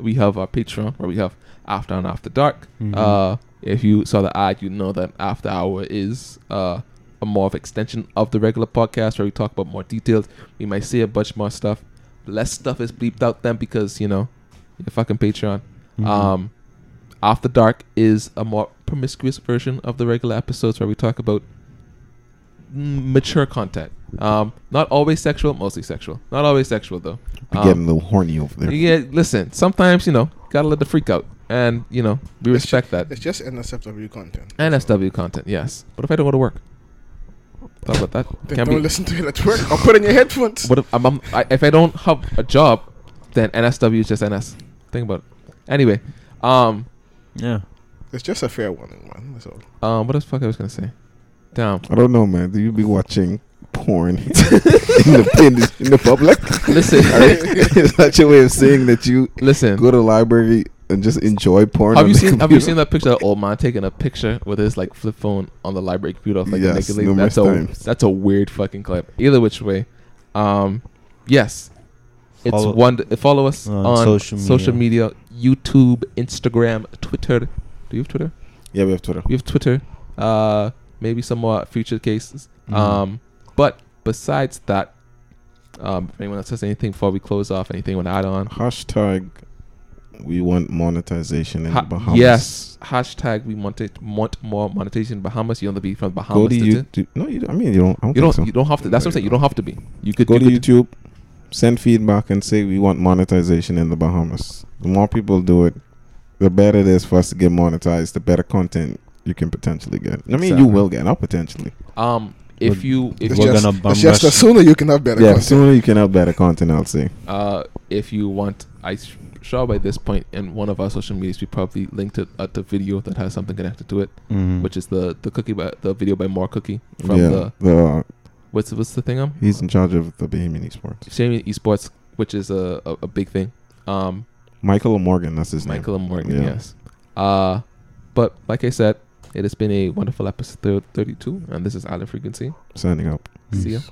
we have our Patreon where we have After and After Dark. Mhm. Uh, if you saw the ad, you know that After Hour is uh, a more of extension of the regular podcast where we talk about more details. We might see a bunch more stuff. Less stuff is bleeped out then because you know, your fucking Patreon. Mhm. Um, After Dark is a more promiscuous version of the regular episodes where we talk about mature content. Um, not always sexual, mostly sexual. Not always sexual though. Be Um, getting a little horny over there. yeah, listen. Sometimes you know, gotta let the freak out, and you know, we It's respect that. It's just NSFW content. NSW content, yes. What if I don't go to work? Thought about that. Then Can't don't be. listen to it at work or put in your headphones. What if I'm, I'm I, if I don't have a job, then NSW is just NS. Think about it. Anyway, um, yeah. It's just a fair warning, man. That's all. um, what the fuck I was gonna say? Damn. I don't know, man. Do you be watching porn in, the, in, the, in the public? Listen, Is that your way of saying that you listen. go to the library and just enjoy porn? Have you the seen Have you seen that picture of that old man taking a picture with his like flip phone on the library computer? Like Yes, naked lady? numerous that's a times. that's a weird fucking clip. Either which way, um, yes, it's Follow- one. Follow us On on, social social media, YouTube, Instagram, Twitter. Do you have Twitter? Yeah, we have Twitter. We have Twitter. Uh, maybe some more future cases. Mhm. Um, but besides that, um, if anyone else has anything before we close off, anything you want to add on? Hashtag we want monetization in Ha- Bahamas. yes. Hashtag we want it, want more monetization in Bahamas. You don't have to be from Bahamas. Go to to do- YouTube. No, you. I mean, you don't. I don't You think don't. so. You don't have to. That's what I'm saying. You don't have to be. You could Go to could- YouTube, send feedback, and say we want monetization in the Bahamas. The more people do it, the better it is for us to get monetized. The better content you can potentially get. I mean, Exactly. you will get, not potentially. Um, if But- you if It's We're just, gonna bum it's just the sooner you can have better yeah, content. sooner you can have better content. I'll say. uh if you want, I s- sure by this point in one of our social medias we probably linked it at the video that has something connected to it, Mhm. which is the the cookie by the video by More Cookie from yeah, the the, uh, what's what's the thing um he's in charge of the Bahamian Esports. Shaming Esports, which is a, a a big thing. Um, Michael Morgan, that's his name. Michael and Morgan, Yeah. yes. Uh, but like I said, it has been a wonderful episode 32, and this is Island Frequency. name. Signing up. See ya. Peace.